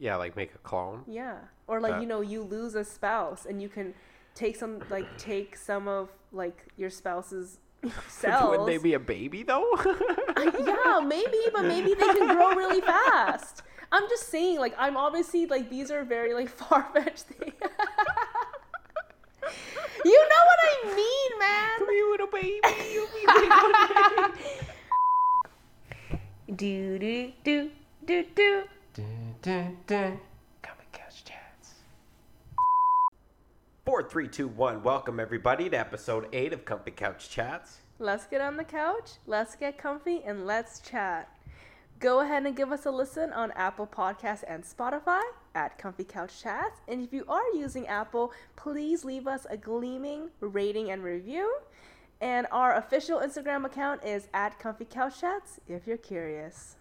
Yeah, like make a clone. Yeah. Or like, Uh, you know, you lose a spouse and you can take some like take some of like your spouse's cells. Wouldn't they be a baby though? yeah, maybe, but maybe they can grow really fast. I'm just saying, like, I'm obviously like these are very like far fetched things. you know what I mean, man. Come here a baby. You'll be day. Do do do do do. Dun, dun, dun. Come and couch chats. Four, three, two, one. Welcome everybody to episode eight of Comfy Couch Chats. Let's get on the couch, let's get comfy, and let's chat. Go ahead and give us a listen on Apple Podcasts and Spotify at Comfy Couch Chats. And if you are using Apple, please leave us a gleaming rating and review. And our official Instagram account is at Comfy Couch Chats if you're curious.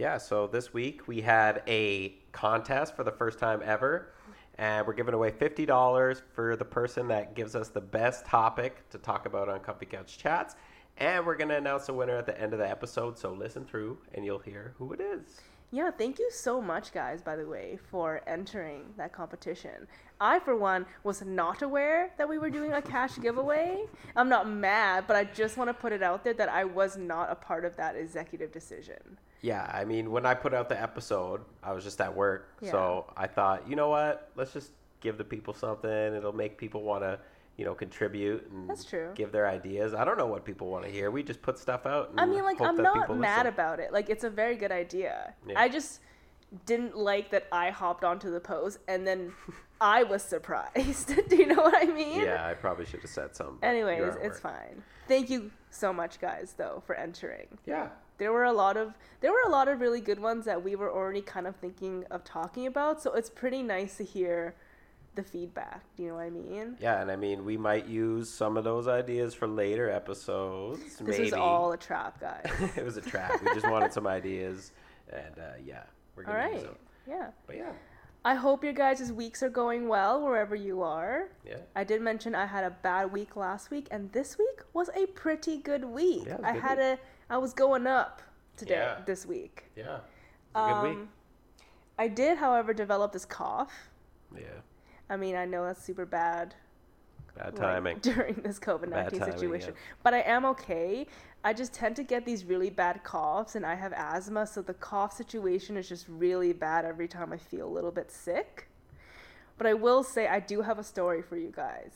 Yeah, so this week we had a contest for the first time ever, and we're giving away fifty dollars for the person that gives us the best topic to talk about on Comfy Couch Chats. And we're gonna announce a winner at the end of the episode, so listen through and you'll hear who it is. Yeah, thank you so much, guys, by the way, for entering that competition. I, for one, was not aware that we were doing a cash giveaway. I'm not mad, but I just want to put it out there that I was not a part of that executive decision. Yeah, I mean, when I put out the episode, I was just at work, so I thought, you know what? Let's just give the people something. It'll make people want to, you know, contribute and That's true. give their ideas. I don't know what people want to hear. We just put stuff out. And I mean, like, I'm not mad listen. about it. Like, it's a very good idea. Yeah. I just didn't like that I hopped onto the post and then I was surprised. Do you know what I mean? Yeah, I probably should have said something. Anyways, it's work. fine. Thank you so much, guys, though, for entering. Yeah. There were a lot of there were a lot of really good ones that we were already kind of thinking of talking about so it's pretty nice to hear the feedback do you know what i mean Yeah, and I mean, we might use some of those ideas for later episodes. this maybe. is all a trap guys it was a trap. We just wanted some ideas, and uh, yeah, we're gonna right use them. yeah But yeah, i hope your guys' weeks are going well wherever you are yeah. i did mention i had a bad week last week and this week was a pretty good week Yeah, was i good had week. a i was going up today Yeah. this week Yeah. A good week. Um, i did however develop this cough Yeah. i mean i know that's super bad Bad like, timing. during this COVID nineteen situation. yeah. But I am okay. I just tend to get these really bad coughs, and I have asthma, so the cough situation is just really bad every time I feel a little bit sick. But I will say, I do have a story for you guys.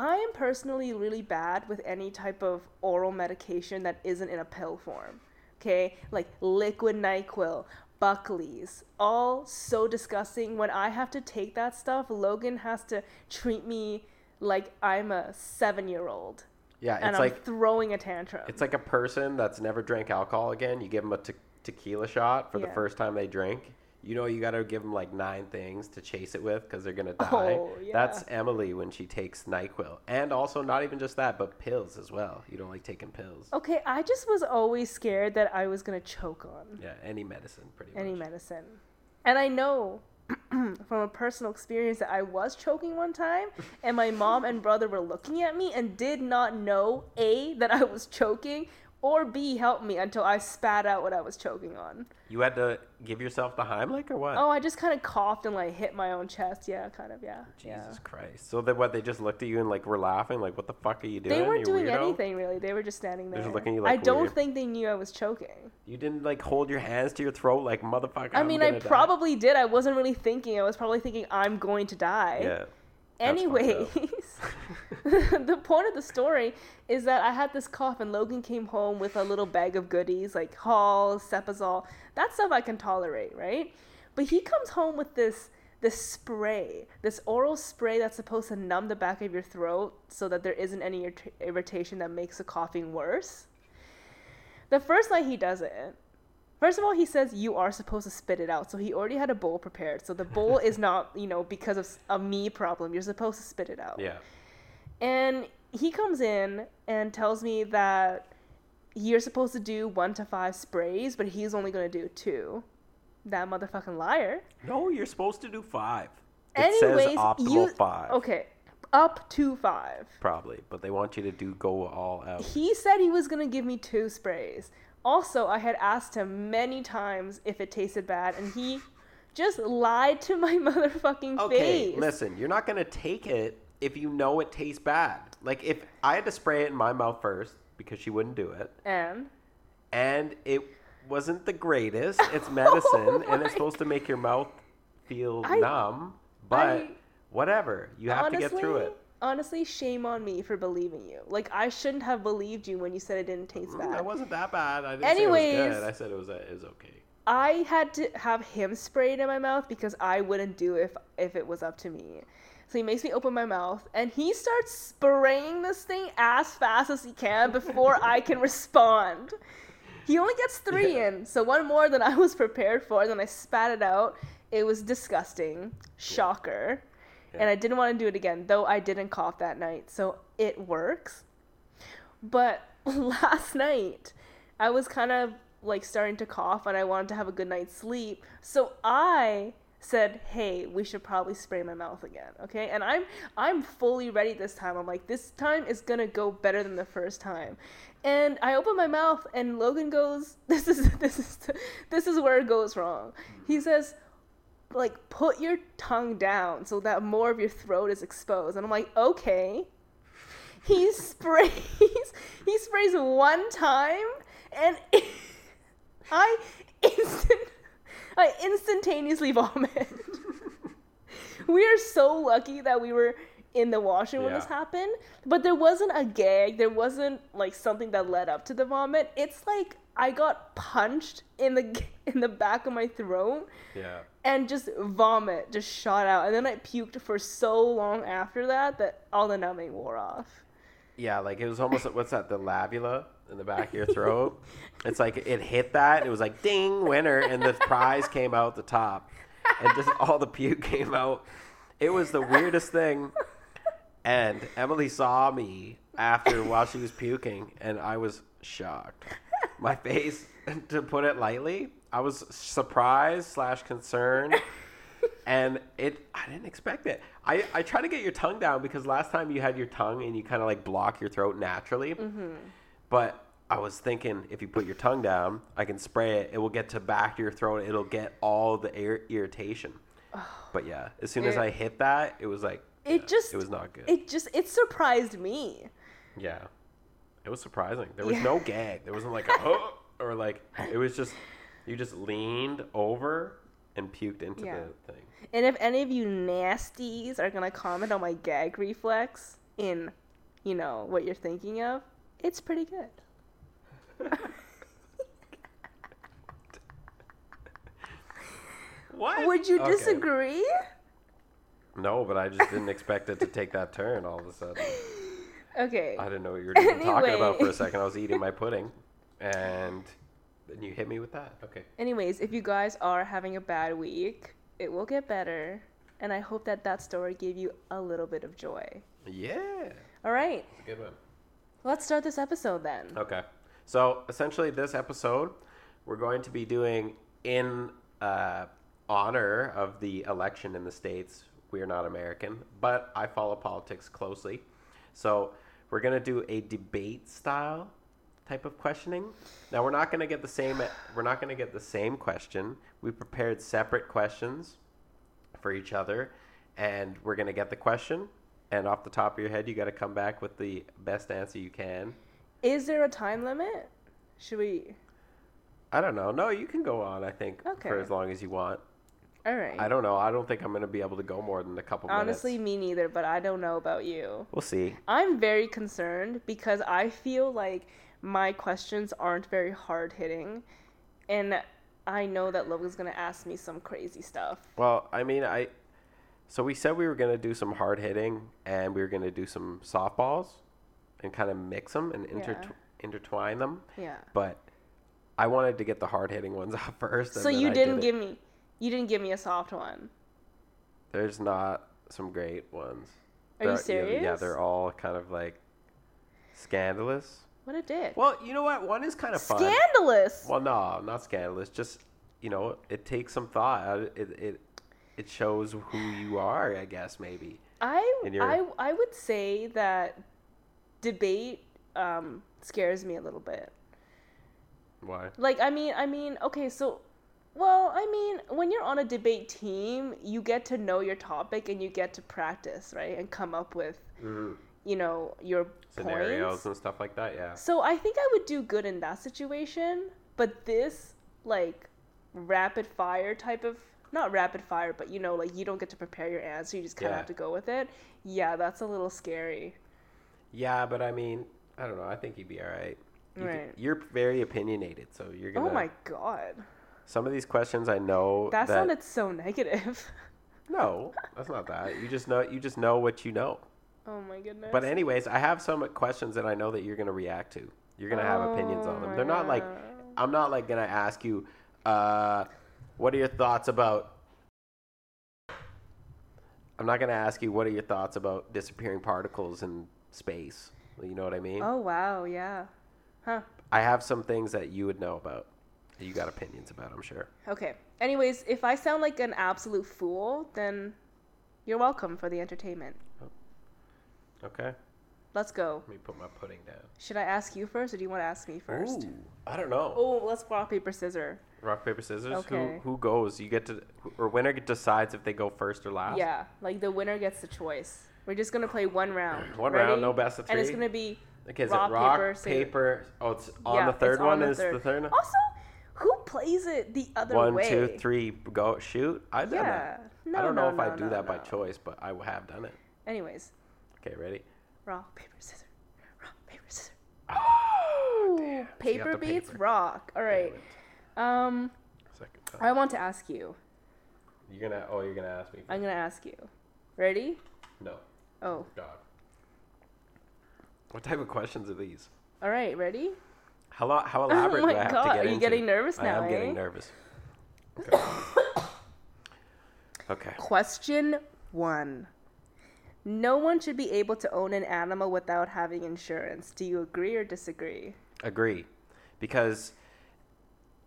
I am personally really bad with any type of oral medication that isn't in a pill form. Okay? Like liquid NyQuil, Buckley's, all so disgusting. When I have to take that stuff, Logan has to treat me like I'm a seven year old. Yeah, And it's I'm like throwing a tantrum. it's like a person that's never drank alcohol again. You give them a te- tequila shot for the first time they drink. You know, you got to give them like nine things to chase it with because they're gonna oh, die. Oh, That's. Emily when she takes Nyquil, and also not even just that, but pills as well. You don't like taking pills. okay, I just was always scared that I was to choke on. Yeah, any medicine, pretty any much. Any medicine. And I know from a personal experience that I was choking one time, and my mom and brother were looking at me and did not know A, that I was choking, or B, help me until I spat out what I was choking on. You had to give yourself the Heimlich or what? Oh, I just kind of coughed and like hit my own chest. Yeah, kind of, yeah. Jesus Christ! So then, what? They just looked at you and like were laughing, like, "What the fuck are you doing?" They weren't doing weirdo? anything really. They were just standing there. just looking at you I like don't weird. think they knew I was choking. You didn't like hold your hands to your throat, like motherfucker. I mean, I gonna die." probably did. I wasn't really thinking. I was probably thinking I'm going to die. Yeah. Anyways, the point of the story is that I had this cough and Logan came home with a little bag of goodies like Hall, Cepacol. That stuff I can tolerate, right? But he comes home with this this spray, this oral spray that's supposed to numb the back of your throat so that there isn't any irrit- irritation that makes the coughing worse. The first night he does it, First of all, he says you are supposed to spit it out. So he already had a bowl prepared. So the bowl is not, you know, because of a me problem. You're supposed to spit it out. Yeah. And he comes in and tells me that you're supposed to do one to five sprays, but he's only going to do two. That motherfucking liar. No, you're supposed to do five. It Anyways, says optimal you five. okay, up to five. Probably, but they want you to do go all out. He said he was gonna give me two sprays. Also, I had asked him many times if it tasted bad, and he just lied to my motherfucking Okay, face. listen, you're not gonna take it if you know it tastes bad. Like if I had to spray it in my mouth first because she wouldn't do it, And and it wasn't the greatest. It's medicine, Oh and it's supposed to make your mouth feel I- numb. But I- whatever, you have to get through it. Honestly, shame on me for believing you. Like I shouldn't have believed you when you said it didn't taste bad. It wasn't that bad. I didn't Anyways. say it was good. I said it was it was okay. I had to have him spray it in my mouth because I wouldn't do it if if it was up to me. So he makes me open my mouth and he starts spraying this thing as fast as he can before I can respond. He only gets three Yeah. in, so one more than I was prepared for. Then I spat it out. It was disgusting. Shocker. And I didn't want to do it again, though I didn't cough that night, so it works. But last night, I was kind of like starting to cough and I wanted to have a good night's sleep. So I said, "Hey, we should probably spray my mouth again." Okay? And I'm I'm fully ready this time. I'm like, "This time is going to go better than the first time." And I open my mouth and Logan goes, "This is this is this is where it goes wrong." He says, like put your tongue down so that more of your throat is exposed. And i'm like okay. He sprays he sprays one time and i instant i instantaneously vomit. We are so lucky that we were in the washroom when this happened but there wasn't a gag there wasn't like something that led up to the vomit. It's like i got punched in the in the back of my throat Yeah. And just vomit just shot out and then i puked for so long after that that all the numbing wore off Yeah, like it was almost what's that? The labula in the back of your throat. it's like it hit that. It was like ding, winner, and the prize came out the top, and just all the puke came out. It was the weirdest thing. And Emily saw me after while she was puking, and I was shocked. My face, to put it lightly, I was surprised slash concerned and it I didn't expect it. I I try to get your tongue down because last time you had your tongue and you kind of like block your throat naturally. Mm-hmm. But I was thinking if you put your tongue down, I can spray it. It will get to back to your throat. It'll get all the ir- irritation. But yeah, as soon as I hit that, it was like it yeah, just it was not good. it just it surprised me yeah, it was surprising. There was Yeah. no gag. There wasn't like a oh, or like it was just you just leaned over and puked into Yeah. the thing. and if any of you nasties are gonna comment on my gag reflex in you know what you're thinking of it's pretty good What? would you Okay. disagree No, but I just didn't expect it to take that turn all of a sudden. okay I didn't know what you were even talking about for a second. I was eating my pudding, and then you hit me with that. Okay. anyways if you guys are having a bad week it will get better and i hope that that story gave you a little bit of joy Yeah, all right it's a good one. let's start this episode then Okay. So essentially, this episode, we're going to be doing in uh, honor of the election in the states. We are not American, but I follow politics closely. So we're going to do a debate style type of questioning. Now we're not going to get the same. We're not going to get the same question. We prepared separate questions for each other, and we're going to get the question. And off the top of your head, you got to come back with the best answer you can. Is there a time limit? Should we? I don't know. No, you can go on. I think okay. for as long as you want. All right. I don't know. I don't think I'm going to be able to go more than a couple Honestly, minutes. me neither, but I don't know about you. We'll see. I'm very concerned because I feel like my questions aren't very hard hitting. And I know that Logan's going to ask me some crazy stuff. Well, I mean, I. So we said we were going to do some hard hitting and we were going to do some softballs and kind of mix them and inter- Yeah. intertwine them. Yeah. But I wanted to get the hard hitting ones out first. and So you I didn't did give me you didn't give me a soft one. There's not some great ones. Are you yeah, Yeah, they're all kind of like scandalous. What a dick. Well, you know what? One is kind of fun. Scandalous. Well, no, not scandalous. Just you know, it takes some thought. It it it shows who you are. I guess maybe. I I I would say that debate um scares me a little bit. Why? Like I mean I mean okay so Well, I mean, when you're on a debate team, you get to know your topic and you get to practice, right? And come up with, Mhm. you know, your Scenarios points. and stuff like that. Yeah. So I think I would do good in that situation, but this like rapid fire type of not rapid fire, but you know, like you don't get to prepare your answer, you just kind of Yeah. have to go with it. Yeah, that's a little scary. Yeah, but I mean, I don't know. I think you'd be all right. You could- Right. you're very opinionated, so you're gonna. Oh my god. Some of these questions I know That, that. sounded so negative. No, that's not that. You just know. You just know what you know. Oh my goodness. But anyways, I have some questions that I know that you're gonna react to. You're gonna have opinions on Oh them. They're not like. I'm not like gonna ask you. Uh, what are your thoughts about? I'm not gonna ask you what are your thoughts about disappearing particles in space. You know what I mean? Oh wow, yeah. Huh. I have some things that you would know about. You got opinions about. I'm sure. Okay. Anyways, if I sound like an absolute fool, then you're welcome for the entertainment. Okay. Let's go. Let me put my pudding down. Should I ask you first or do you want to ask me first? Ooh, I don't know. Oh, let's rock paper scissors. Rock paper scissors. Okay. Who who goes? You get to or winner decides if they go first or last. Yeah, like the winner gets the choice. We're just gonna play one round. One Ready? round, no best of three. And it's gonna be Okay. Is rock, it rock paper, paper? Oh, it's on yeah, the third it's one. on is the third one? Also, who plays it the other One, way? two, three, go shoot. I've done Yeah. that. No, I don't know no, if I do no, that by choice, but I have done it. Anyways, Okay, ready? rock paper scissors. Rock paper scissors. Oh, Ooh, damn. So you got paper beats paper. rock. All right. Um, Second time. I want to ask you. You're gonna. Oh, you're gonna ask me. I'm gonna ask you. Ready? No. Oh, God. What type of questions are these? all right. Ready? How lo- how elaborate oh my do I have god, to get are you into? getting nervous now? I am getting eh? nervous. Okay. okay. Question one. No one should be able to own an animal without having insurance. Do you agree or disagree? Agree. Because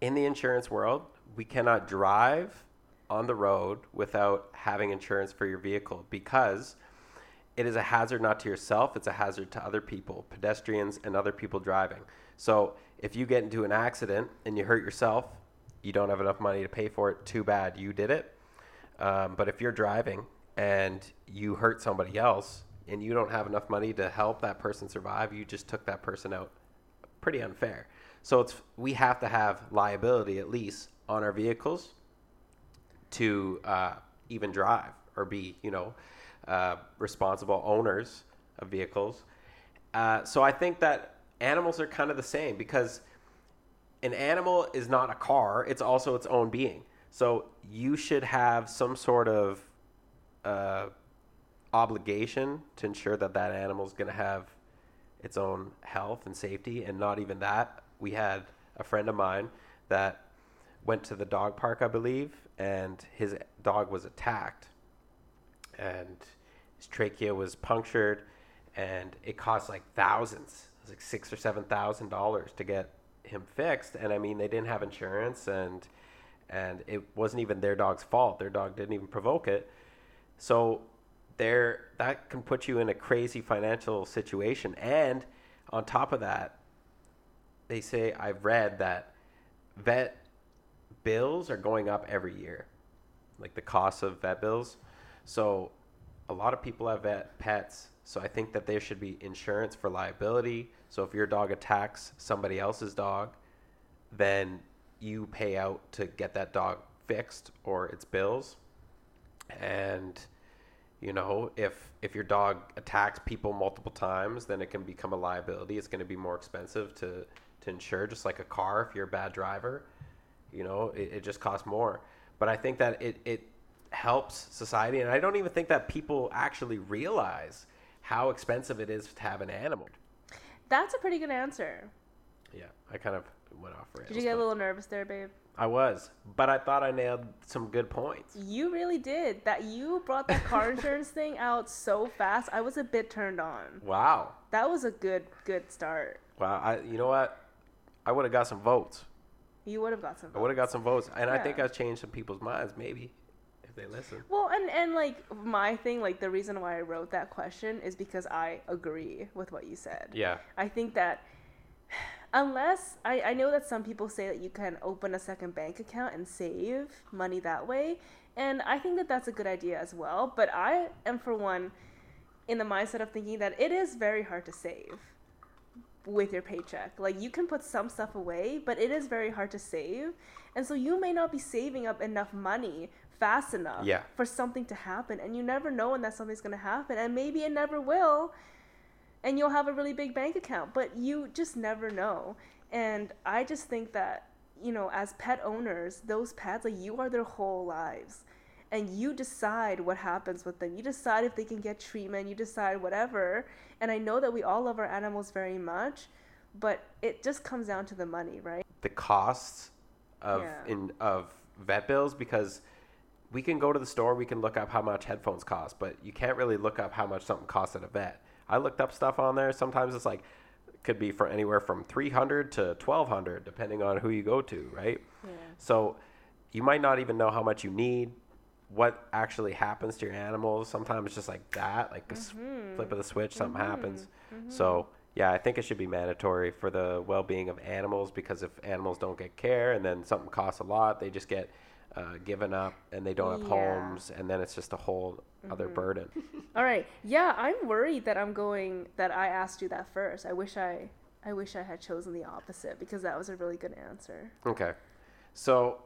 in the insurance world, we cannot drive on the road without having insurance for your vehicle because it is a hazard not to yourself, it's a hazard to other people, pedestrians and other people driving. So if you get into an accident and you hurt yourself, you don't have enough money to pay for it, too bad, you did it. Um, but if you're driving and you hurt somebody else and you don't have enough money to help that person survive, you just took that person out pretty unfair. So it's we have to have liability at least on our vehicles to uh, even drive or be you know uh, responsible owners of vehicles. Uh, so I think that animals are kind of the same because an animal is not a car; it's also its own being. So you should have some sort of obligation to ensure that that animal is going to have its own health and safety. And not even that we had a friend of mine that went to the dog park i believe and his dog was attacked. And his trachea was punctured and it cost like thousands it was like six or seven thousand dollars to get him fixed. And i mean they didn't have insurance and and it wasn't even their dog's fault. Their dog didn't even provoke it. So there that can put you in a crazy financial situation. And on top of that they say i've read that vet bills are going up every year like the cost of vet bills. So a lot of people have vet pets so i think that there should be insurance for liability. So if your dog attacks somebody else's dog then you pay out to get that dog fixed or its bills. And you know if if your dog attacks people multiple times then it can become a liability it's going to be more expensive to to insure just like a car if you're a bad driver you know it, it just costs more but i think that it it helps society and i don't even think that people actually realize how expensive it is to have an animal That's a pretty good answer. yeah i kind of went off rails Did you get a little nervous there, babe? I was but i thought i nailed some good points You really did. That you brought that car insurance thing out so fast. I was a bit turned on. wow That was a good good start. wow i you know what i would have got some votes You would have got some. Votes. I would have got some votes, and I think I've changed some people's minds, maybe, if they listen. Well, and and like my thing, like the reason why I wrote that question is because I agree with what you said. Yeah, I think that unless I, I know that some people say that you can open a second bank account and save money that way and i think that that's a good idea as well but i am for one in the mindset of thinking that it is very hard to save with your paycheck like you can put some stuff away but it is very hard to save and so you may not be saving up enough money fast enough Yeah. for something to happen and you never know when that something's going to happen and maybe it never will and you'll have a really big bank account, but you just never know. And I just think that, you know, as pet owners, those pets, like you are their whole lives. And you decide what happens with them. You decide if they can get treatment, you decide whatever. And I know that we all love our animals very much, but it just comes down to the money, right? the costs of Yeah. in of vet bills because we can go to the store, we can look up how much headphones cost, but you can't really look up how much something costs at a vet. I looked up stuff on there. Sometimes it's like could be for anywhere from 300 to 1200 depending on who you go to, right? Yeah. So you might not even know how much you need, what actually happens to your animals. Sometimes it's just like that, like a s- mm-hmm. flip of the switch, something mm-hmm. happens. Mm-hmm. So yeah, I think it should be mandatory for the well-being of animals because if animals don't get care and then something costs a lot, they just get uh, given up and they don't have Yeah. homes, and then it's just a whole other burden. All right. Yeah, I'm worried that I'm going that I asked you that first. I wish I I wish I had chosen the opposite because that was a really good answer. okay, so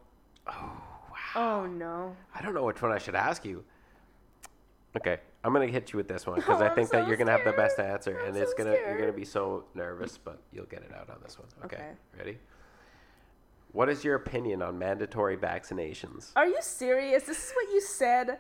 Oh no. I don't know which one I should ask you. Okay, I'm gonna hit you with this one because Oh, I think that you're gonna have the best answer, I'm and it's so gonna you're gonna be so nervous, but you'll get it out on this one. Okay, Okay. ready? What is your opinion on mandatory vaccinations? Are you serious? This is what you said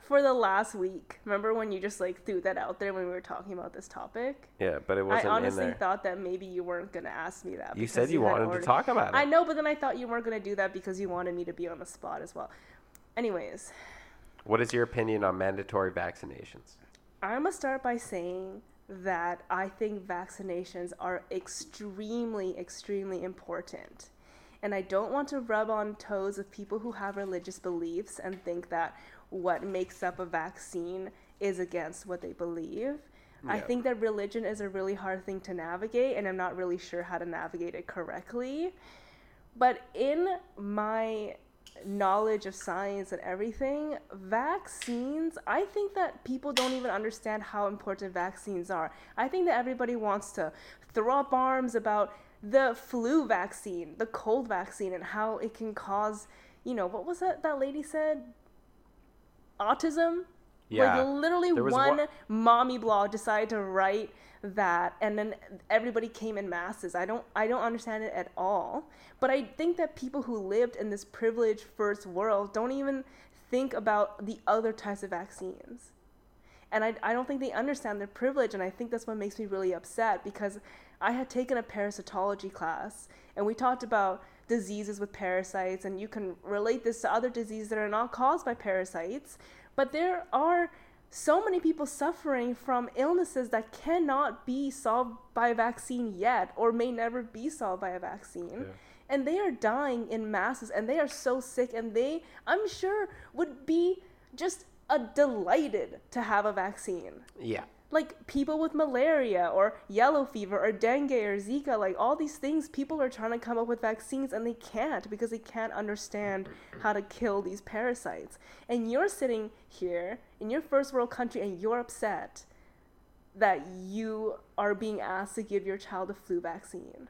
for the last week. Remember when you just like threw that out there when we were talking about this topic? Yeah, but it wasn't in honestly thought that maybe you weren't gonna ask me that. You said you had wanted to talk about it. I know, but then I thought you weren't gonna do that because you wanted me to be on the spot as well. Anyways, What is your opinion on mandatory vaccinations? I'm gonna start by saying that I think vaccinations are extremely, extremely important. And I don't want to rub on toes of people who have religious beliefs and think that what makes up a vaccine is against what they believe. I think that religion is a really hard thing to navigate, and I'm not really sure how to navigate it correctly. But in my knowledge of science and everything, vaccines, I think that people don't even understand how important vaccines are. I think that everybody wants to throw up arms about the flu vaccine, the cold vaccine, and how it can cause, you know, what was that that lady said? Autism? Yeah, Like literally one mommy blog decided to write that and then everybody came in masses. I don't I don't understand it at all. But I think that people who lived in this privileged first world don't even think about the other types of vaccines. And I, I don't think they understand their privilege and I think that's what makes me really upset because I had taken a parasitology class and we talked about diseases with parasites and you can relate this to other diseases that are not caused by parasites but there are so many people suffering from illnesses that cannot be solved by a vaccine yet or may never be solved by a vaccine. Yeah. And they are dying in masses and they are so sick and they, I'm sure, would be just a delighted to have a vaccine Yeah, like people with malaria or yellow fever or dengue or Zika, like all these things, people are trying to come up with vaccines and they can't because they can't understand how to kill these parasites. And you're sitting here in your first world country and you're upset that you are being asked to give your child a flu vaccine.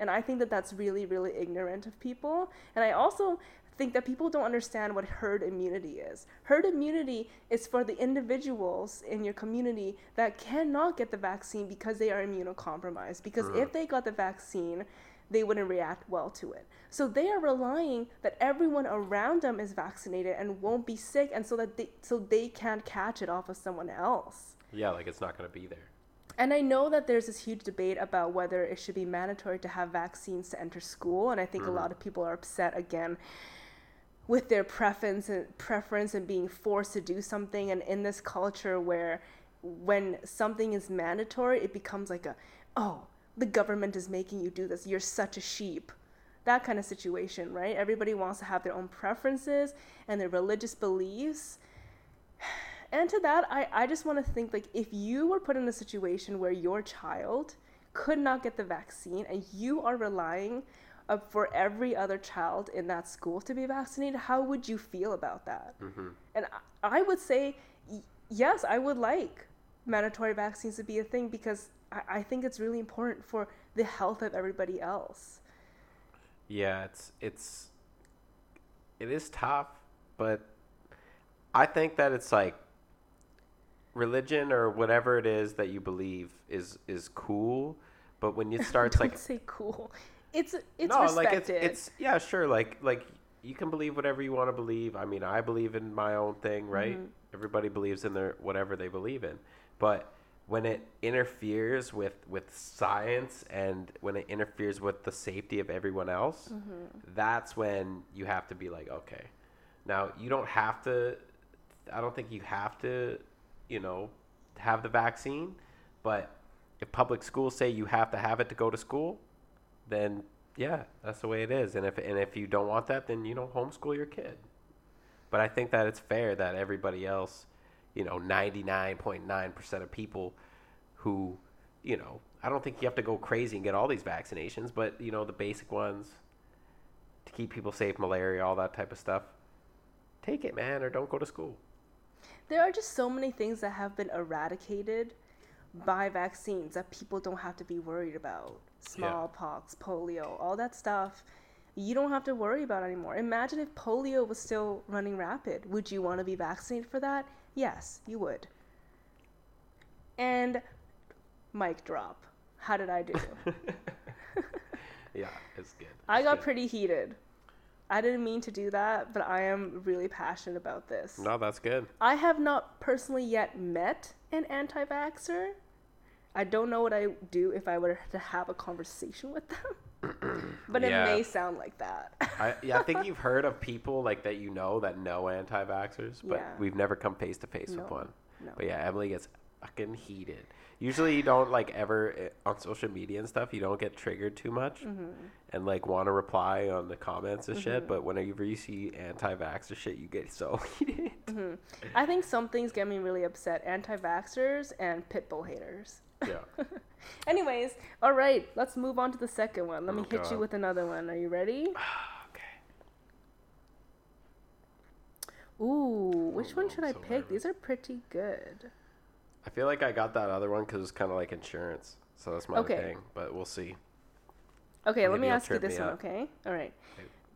And I think that that's really, really ignorant of people. And I also think that people don't understand what herd immunity is. Herd immunity is for the individuals in your community that cannot get the vaccine because they are immunocompromised. Because if they got the vaccine, they wouldn't react well to it. So they are relying that everyone around them is vaccinated and won't be sick and so that they so they can't catch it off of someone else. yeah, like it's not gonna be there. And I know that there's this huge debate about whether it should be mandatory to have vaccines to enter school, and I think a mm-hmm. lot of people are upset again with their preference and preference and being forced to do something. And in this culture where when something is mandatory, it becomes like a oh the government is making you do this. You're such a sheep. That kind of situation, right? Everybody wants to have their own preferences and their religious beliefs. And to that, I, I just want to think like if you were put in a situation where your child could not get the vaccine and you are relying uh, for every other child in that school to be vaccinated, how would you feel about that? Mm-hmm. And I, I would say, yes, I would like mandatory vaccines to be a thing because I, I think it's really important for the health of everybody else. Yeah, it's it's it is tough, but I think that it's like religion or whatever it is that you believe is is cool, but when you start Don't like say cool. It's it's no, respected. like it's it's yeah, sure, like like you can believe whatever you want to believe. I mean, I believe in my own thing, right? Mhm. Everybody believes in their whatever they believe in, but when it interferes with with science and when it interferes with the safety of everyone else, that's when you have to be like, okay, now you don't have to. I don't think you have to, you know, have the vaccine, but if public schools say you have to have it to go to school, then yeah, that's the way it is. And if and if you don't want that, then you know homeschool your kid. But I think that it's fair that everybody else, you know, ninety nine point nine percent of people who, you know, I don't think you have to go crazy and get all these vaccinations, but you know the basic ones to keep people safe, malaria, all that type of stuff. Take it, man, or don't go to school. there are just so many things that have been eradicated by vaccines that people don't have to be worried about. Smallpox, polio, all that stuff. You don't have to worry about anymore. Imagine if polio was still running rapid. Would you want to be vaccinated for that? Yes, you would. And mic drop. How did I do? Yeah, it's good. I got good. pretty heated. I didn't mean to do that, but I am really passionate about this. No, that's good. I have not personally yet met an anti vaxxer. I don't know what I do if I were to have a conversation with them. but Yeah. it may sound like that. I, yeah, I think you've heard of people like that you know that know anti-vaxxers, but Yeah. we've never come face to face with one. no. But yeah, Emily gets fucking heated. Usually, you don't like ever eh, on social media and stuff. You don't get triggered too much Mm-hmm. and like want to reply on the comments and shit. But whenever you see anti-vaxxer shit, you get so heated. Mm-hmm. I think some things get me really upset anti vaxxers and pit bull haters. Yeah. Anyways, all right, let's move on to the second one. Let me Oh, hit you with another one. Are you ready? okay. Ooh, which Oh, one should I I'm pick? nervous. These are pretty good. I feel like I got that other one because it's kind of like insurance, so that's my Okay. thing. But we'll see. Okay, let me ask you this one, up. okay? All right.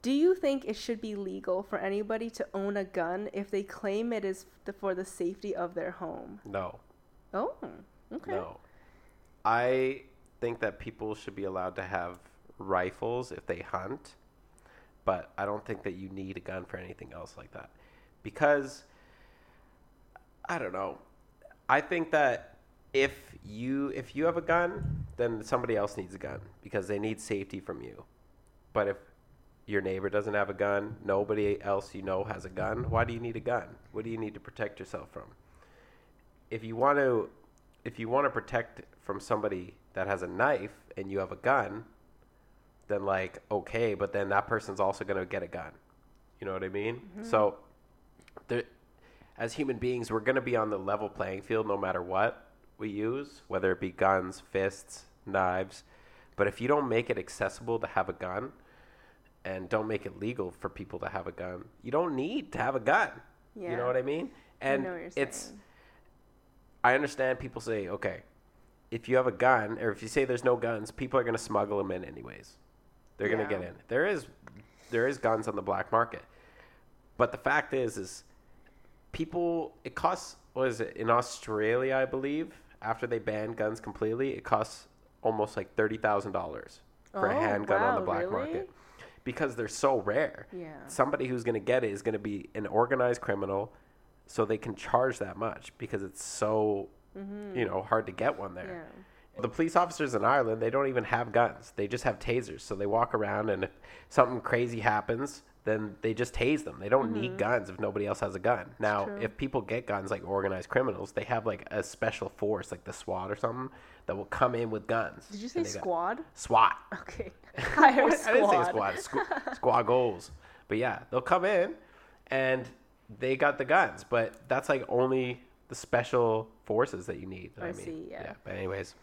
Do you think it should be legal for anybody to own a gun if they claim it is the, for the safety of their home? No. Oh, okay. No. I think that people should be allowed to have rifles if they hunt, but I don't think that you need a gun for anything else like that. Because I don't know. I think that if you if you have a gun, then somebody else needs a gun because they need safety from you. But if your neighbor doesn't have a gun, nobody else you know has a gun, why do you need a gun? What do you need to protect yourself from? If you want to if you want to protect from somebody that has a knife and you have a gun, then like okay, but then that person's also going to get a gun. You know what I mean? Mm-hmm. So there as human beings, we're going to be on the level playing field no matter what we use, whether it be guns, fists, knives. But if you don't make it accessible to have a gun and don't make it legal for people to have a gun, you don't need to have a gun. Yeah. You know what I mean? And I know what you're it's. I understand people say, okay, if you have a gun or if you say there's no guns, people are going to smuggle them in anyways. They're going to Yeah. get in. There is there is guns on the black market. But the fact is is people it costs what is it in Australia, I believe, after they banned guns completely, it costs almost like $30,000 for a Oh, handgun on the black really? market because they're so rare Yeah. somebody who's going to get it is going to be an organized criminal so they can charge that much because it's so you know hard to get one there Mm-hmm. Yeah. the police officers in ireland they don't even have guns they just have tasers so they walk around and if something crazy happens then they just tase them they don't need guns if nobody else has a gun now Mm-hmm. if people get guns like organized criminals they have like a special force like the swat or something that will come in with guns Did you say And they got- squad? swat Okay. Higher I squad. didn't say squad. Squ- squad goals. But yeah, they'll come in and they got the guns, but that's like only the special forces that you need. I mean. see, yeah. But anyways,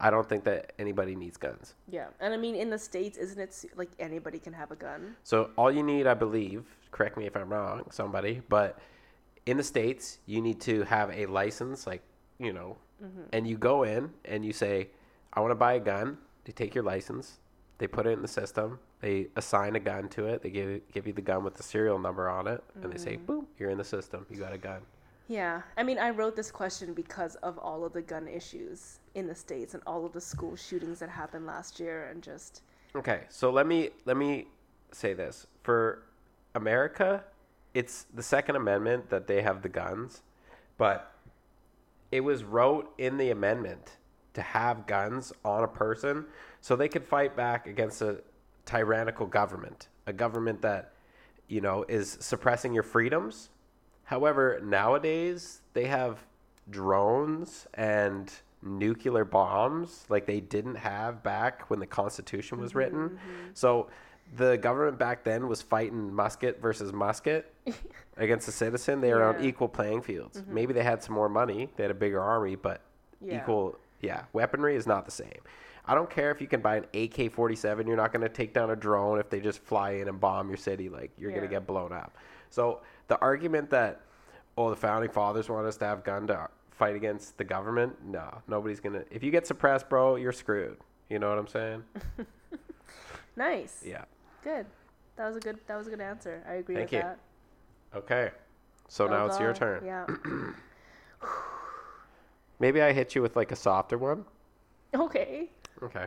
I don't think that anybody needs guns. Yeah, and I mean, in the states, isn't it like anybody can have a gun? So all you need, I believe, correct me if I'm wrong, somebody, but in the states, you need to have a license, like you know, Mhm. and you go in and you say, I want to buy a gun. They take your license, they put it in the system, they assign a gun to it, they give give you the gun with the serial number on it, and they say, boom, you're in the system, you got a gun. Yeah, I mean, I wrote this question because of all of the gun issues in the states and all of the school shootings that happened last year, and just Okay, so let me let me say this for America, it's the Second Amendment that they have the guns, but it was wrote in the amendment to have guns on a person so they could fight back against a tyrannical government, a government that you know is suppressing your freedoms. However, nowadays they have drones and nuclear bombs like they didn't have back when the Constitution was mm-hmm, written. Mm-hmm. So the government back then was fighting musket versus musket against a citizen. They were on equal playing fields. Mm-hmm. Maybe they had some more money, they had a bigger army, but Yeah. equal, yeah, weaponry is not the same. I don't care if you can buy an AK 47, you're not going to take down a drone if they just fly in and bomb your city. Like, you're going to get blown up. So the argument that, oh, the founding fathers want us to have gun to fight against the government, no, nobody's going to. If you get suppressed, bro, you're screwed. You know what I'm saying? nice. Yeah. Good. That was a good. That was a good answer. I agree Thank with you. that. Okay. So now it's your turn. Yeah. Maybe I hit you with like a softer one. okay. Okay.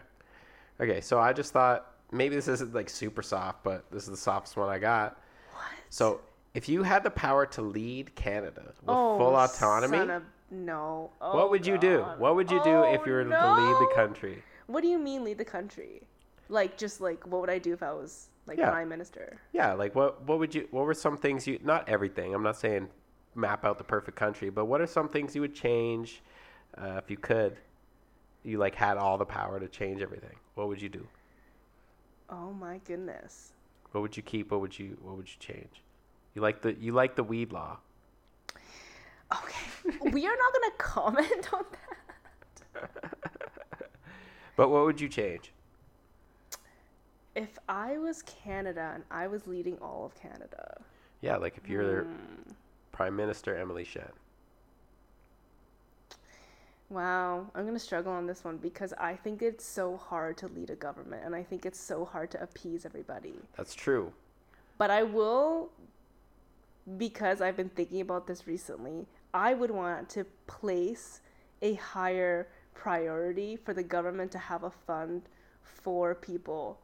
Okay, so I just thought maybe this isn't like super soft, but this is the softest one I got. What? So if you had the power to lead Canada with oh, full autonomy, of- no. Oh, what would you do? What would you do if Oh, you were to lead the country? What do you mean lead the country? Like just like what would I do if I was like Yeah. prime minister? Yeah, like what what would you what were some things you not everything. I'm not saying map out the perfect country, but what are some things you would change uh, if you could? You like had all the power to change everything. What would you do? Oh my goodness. What would you keep? What would you what would you change? You like the you like the weed law. Okay. we are not gonna comment on that. But what would you change? If I was Canada and I was leading all of Canada, Yeah, like if you're Hmm. Prime Minister Emily Shen. wow, I'm gonna struggle on this one because I think it's so hard to lead a government and I think it's so hard to appease everybody. That's true. But I will, because I've been thinking about this recently, I would want to place a higher priority for the government to have a fund for people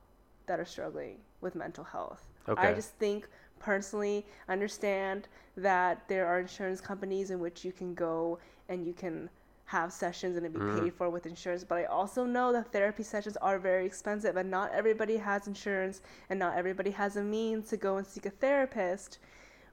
that are struggling with mental health. Okay. I just think personally understand that there are insurance companies in which you can go and you can have sessions and it be mm-hmm. paid for with insurance but i also know that therapy sessions are very expensive and not everybody has insurance and not everybody has a means to go and seek a therapist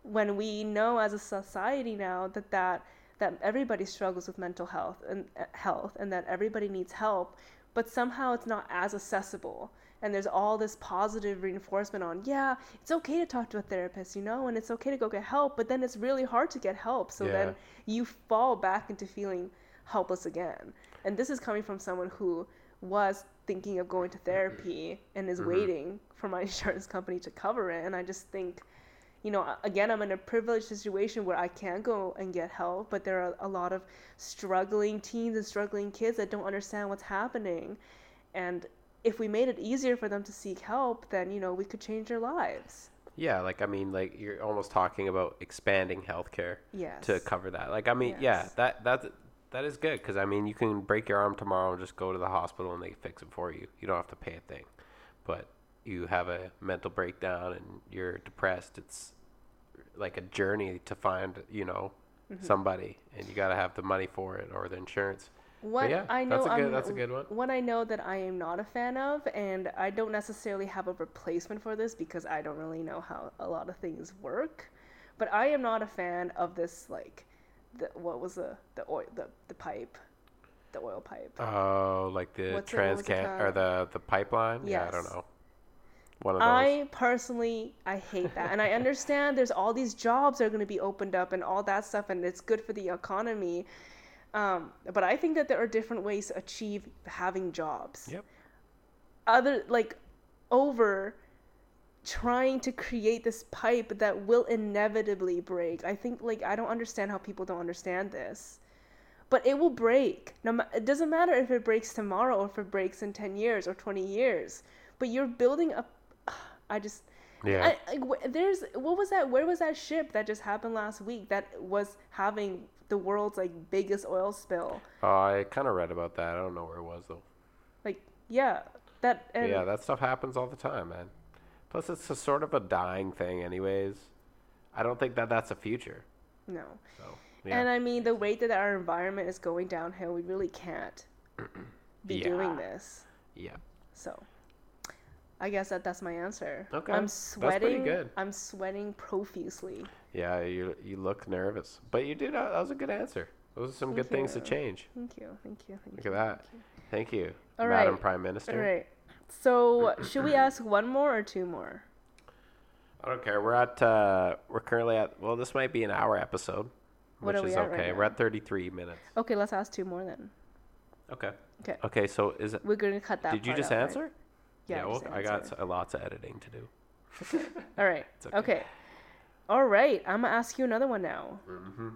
when we know as a society now that that that everybody struggles with mental health and uh, health and that everybody needs help but somehow it's not as accessible. And there's all this positive reinforcement on yeah it's okay to talk to a therapist you know and it's okay to go get help but then it's really hard to get help. So Yeah. then you fall back into feeling helpless again. And this is coming from someone who was thinking of going to therapy and is waiting for my insurance company to cover it. And i just think you know, again, I'm in a privileged situation where I can go and get help, but there are a lot of struggling teens and struggling kids that don't understand what's happening. And if we made it easier for them to seek help, then, you know, we could change their lives. Yeah, like I mean, like you're almost talking about expanding healthcare Yes. to cover that. Like I mean, yeah, that that that is good because I mean, you can break your arm tomorrow and just go to the hospital and they fix it for you. You don't have to pay a thing. But you have a mental breakdown and you're depressed. It's like a journey to find, you know, Mm-hmm. somebody, and you got to have the money for it or the insurance. What yeah, I know, that's a good- that's a good one. What I know that I am not a fan of, and I don't necessarily have a replacement for this because I don't really know how a lot of things work. But I am not a fan of this like, the, what was the the oil the the pipe, the oil pipe. Oh, like the What's Transcan or the the pipeline? Yeah, I don't know. One of those. I personally I hate that. and I understand there's all these jobs that are going to be opened up and all that stuff and it's good for the economy. Um, but I think that there are different ways to achieve having jobs. Yep. Other like over trying to create this pipe that will inevitably break. I think like I don't understand how people don't understand this. But it will break. No, it doesn't matter if it breaks tomorrow or if it breaks in 10 years or 20 years. But you're building up I just Yeah. I, like, there's what was that? Where was that ship that just happened last week that was having the world's like biggest oil spill? Oh, I kind of read about that. I don't know where it was though. Like, yeah, that and yeah, that stuff happens all the time, man. Plus, it's a sort of a dying thing, anyways. I don't think that that's a future. no. So, yeah. And I mean, the way that our environment is going downhill, we really can't be doing Yeah. this. yeah. So, I guess that that's my answer. Okay, I'm that's pretty sweating. good. I'm sweating profusely. Yeah, you you look nervous, but you did. Uh, that was a good answer. Those are some good Thank things to change. Thank you. Thank you. Thank Look you. at that. Thank you, All Madam right. Prime Minister. All right. So, should we ask one more or two more? I don't care. We're at. Uh, we're currently at. Well, this might be an hour episode, What which is right okay. now? we're at 33 minutes. Okay, let's ask two more then. Okay. Okay. Okay. So is it? We're gonna cut that. Did you just out, right? Answer? Yeah. well, I got lots of editing to do. All right. Okay. okay. All right. I'm gonna ask you another one now. Mm-hmm.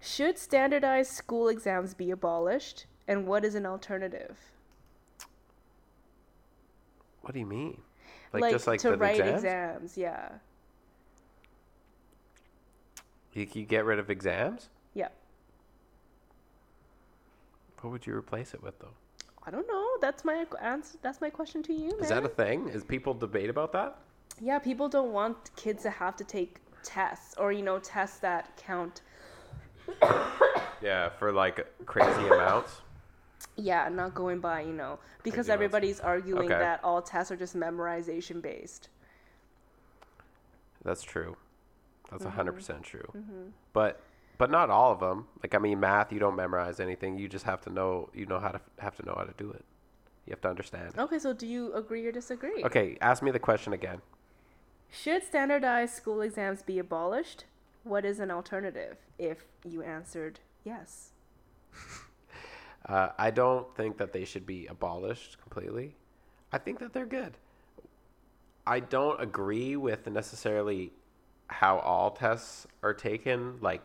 Should standardized school exams be abolished, and what is an alternative? What do you mean? Like, just like to write exams? exams. Yeah. You you get rid of exams? Yeah. What would you replace it with, though? I don't know. That's my answer. That's my question to you, man. Is that a thing? Is people debate about that? yeah, people don't want kids to have to take tests or you know tests that count. Yeah, for like crazy amounts. Yeah, not going by you know because Crazy amounts. everybody's arguing Okay. that all tests are just memorization based. That's true. That's Mm-hmm. 100 percent true. But but not all of them. Like I mean, math you don't memorize anything. You just have to know. You know how to have to know how to do it. You have to understand. Okay, so do you agree or disagree? Okay, ask me the question again. Should standardized school exams be abolished? What is an alternative if you answered yes? Uh, I don't think that they should be abolished completely. I think that they're good. I don't agree with necessarily how all tests are taken. Like,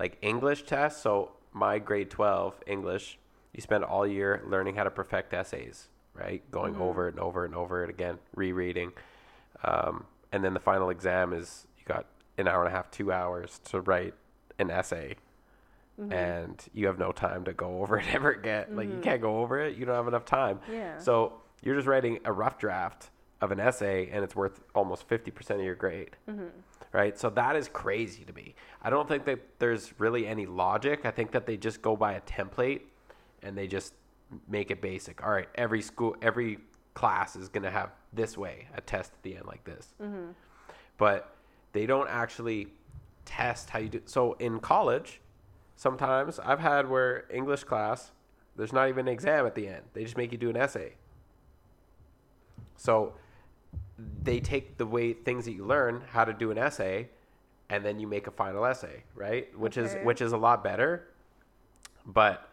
like English tests. So my grade twelve English, you spend all year learning how to perfect essays, right? Going mm-hmm. over it and over and over it again, rereading, um, and then the final exam is you got an hour and a half, two hours to write an essay mm-hmm. and you have no time to go over it ever again. Like you mm-hmm. can't go over it. You don't have enough time. Yeah. So you're just writing a rough draft of an essay, and it's worth almost fifty percent of your grade. Right. So that is crazy to me. I don't think that there's really any logic. I think that they just go by a template, and they just make it basic. All right. Every school, every class is gonna have this way a test at the end like this. Mm-hmm. But they don't actually test how you do. So in college sometimes I've had where English class, there's not even an exam at the end. They just make you do an essay. So they take the way things that you learn how to do an essay and then you make a final essay, right? Which is which is a lot better. But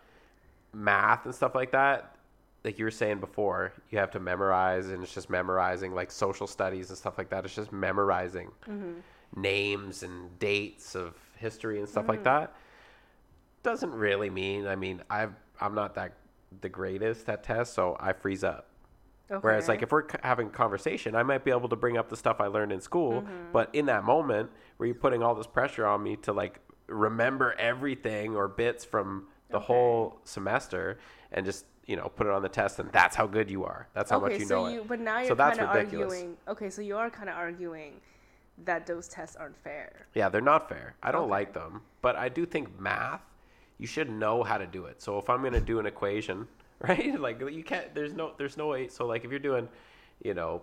math and stuff like that, like you were saying before, you have to memorize and it's just memorizing like social studies and stuff like that. It's just memorizing mm-hmm. names and dates of history and stuff like mm-hmm. that doesn't really mean i mean i've i'm not that the greatest at tests so i freeze up whereas like if we're c- having a conversation i might be able to bring up the stuff i learned in school mm-hmm. but in that moment where you're putting all this pressure on me to like remember everything or bits from the Okay. whole semester and just you know put it on the test and that's how good you are that's how okay, much you so know you it but now you're that's kind of arguing. Okay, so you are kind of arguing that those tests aren't fair. Yeah, they're not fair. I don't Okay. like them, but I do think math, you should know how to do it. So if I'm going to do an equation, right? Like you can't there's no there's no way so like if you're doing, you know,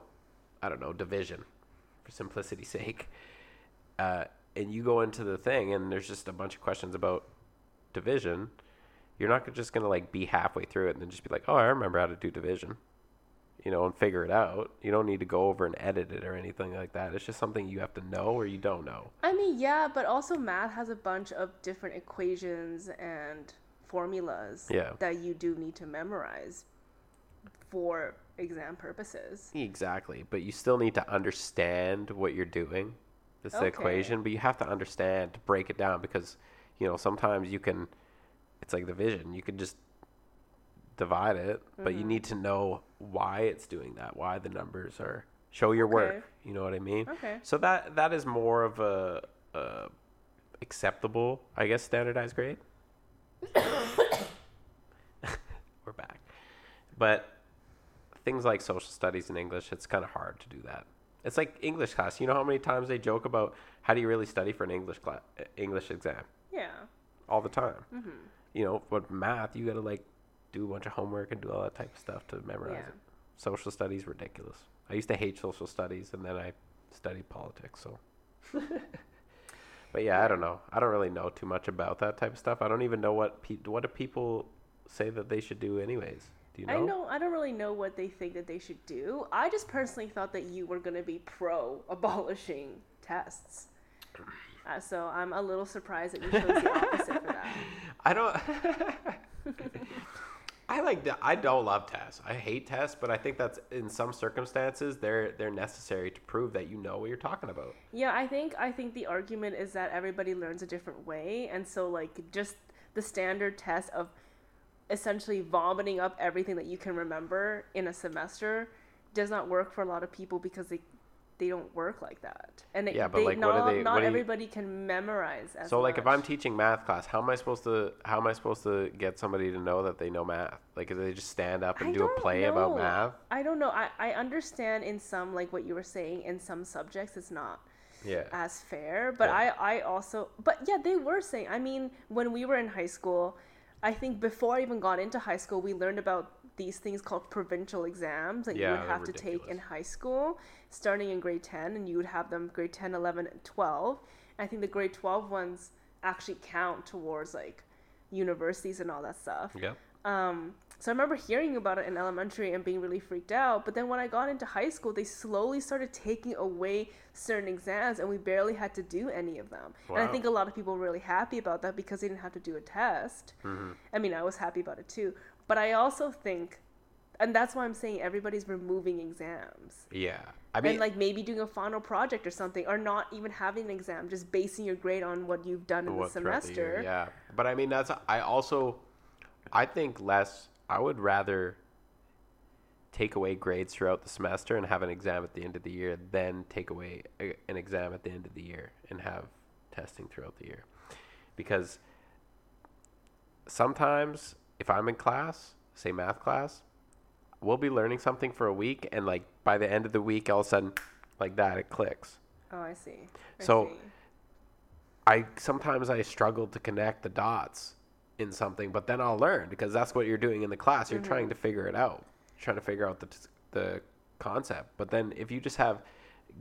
I don't know, division for simplicity's sake, uh, and you go into the thing and there's just a bunch of questions about division, you're not just to like be halfway through it and then just be like, "Oh, I remember how to do division." you know, and figure it out. You don't need to go over and edit it or anything like that. It's just something you have to know or you don't know. I mean, yeah, but also math has a bunch of different equations and formulas Yeah. that you do need to memorize for exam purposes. Exactly, but you still need to understand what you're doing. It's the Okay. equation, but you have to understand to break it down because, you know, sometimes you can. It's like the vision. You can just divide it, but Mm-hmm. you need to know why it's doing that. Why the numbers are show your work. You know what I mean? Okay. So that that is more of a, a acceptable, I guess, standardized grade. We're back, but things like social studies and English, it's kind of hard to do that. It's like English class. You know how many times they joke about how do you really study for an English class, English exam Yeah. all the time. Mm-hmm. You know, but math, you got to like do a bunch of homework and do all that type of stuff to memorize Yeah. it. Social studies ridiculous. I used to hate social studies, and then I studied politics. So, but yeah, I don't know. I don't really know too much about that type of stuff. I don't even know what pe- what do people say that they should do, anyways. Do you know? I know I don't really know what they think that they should do. I just personally thought that you were going to be pro abolishing tests. Uh, so I'm a little surprised that you chose the opposite for that. I don't. I like that. I don't love tests. I hate tests, but I think that's in some circumstances they're they're necessary to prove that you know what you're talking about. Yeah, I think I think the argument is that everybody learns a different way, and so like just the standard test of essentially vomiting up everything that you can remember in a semester does not work for a lot of people because they they don't work like that. And it, Yeah, but, they, like, what do not, they- not what you- everybody can memorize So like if I'm teaching math class, how am I supposed to how am I supposed to get somebody to know that they know math? Like do they just stand up and I do a play about math? I don't know. I, I understand in some like what you were saying in some subjects it's not Yeah. as fair but Yeah. I, I also but yeah they were saying i mean when we were in high school i think before i even got into high school we learned about these things called provincial exams that you would have to take in high school starting in grade 10 and you would have them grade 10 11 and 12 i think the grade 12 ones actually count towards like universities and all that stuff Yeah. um, so I remember hearing about it in elementary and being really freaked out. But then when I got into high school, they slowly started taking away certain exams, and we barely had to do any of them. Wow. And I think a lot of people were really happy about that because they didn't have to do a test. Mm-hmm. I mean, I was happy about it too. But I also think, and that's why I'm saying everybody's removing exams. Yeah. I mean and like maybe doing a final project or something, or not even having an exam, just basing your grade on what you've done in the throughout the semester. yeah. But I mean that's I also I think less I would rather take away grades throughout the semester and have an exam at the end of the year than take away a, an exam at the end of the year and have testing throughout the year. Because sometimes if I'm in class, say math class, we'll be learning something for a week and like by the end of the week all of a sudden like that it clicks. Oh, I see. I So- see. I sometimes I struggle to connect the dots in something, but then I'll learn because that's what you're doing in the class. You're trying mm-hmm. to figure it out, You're trying to figure out the the concept. But then if you just have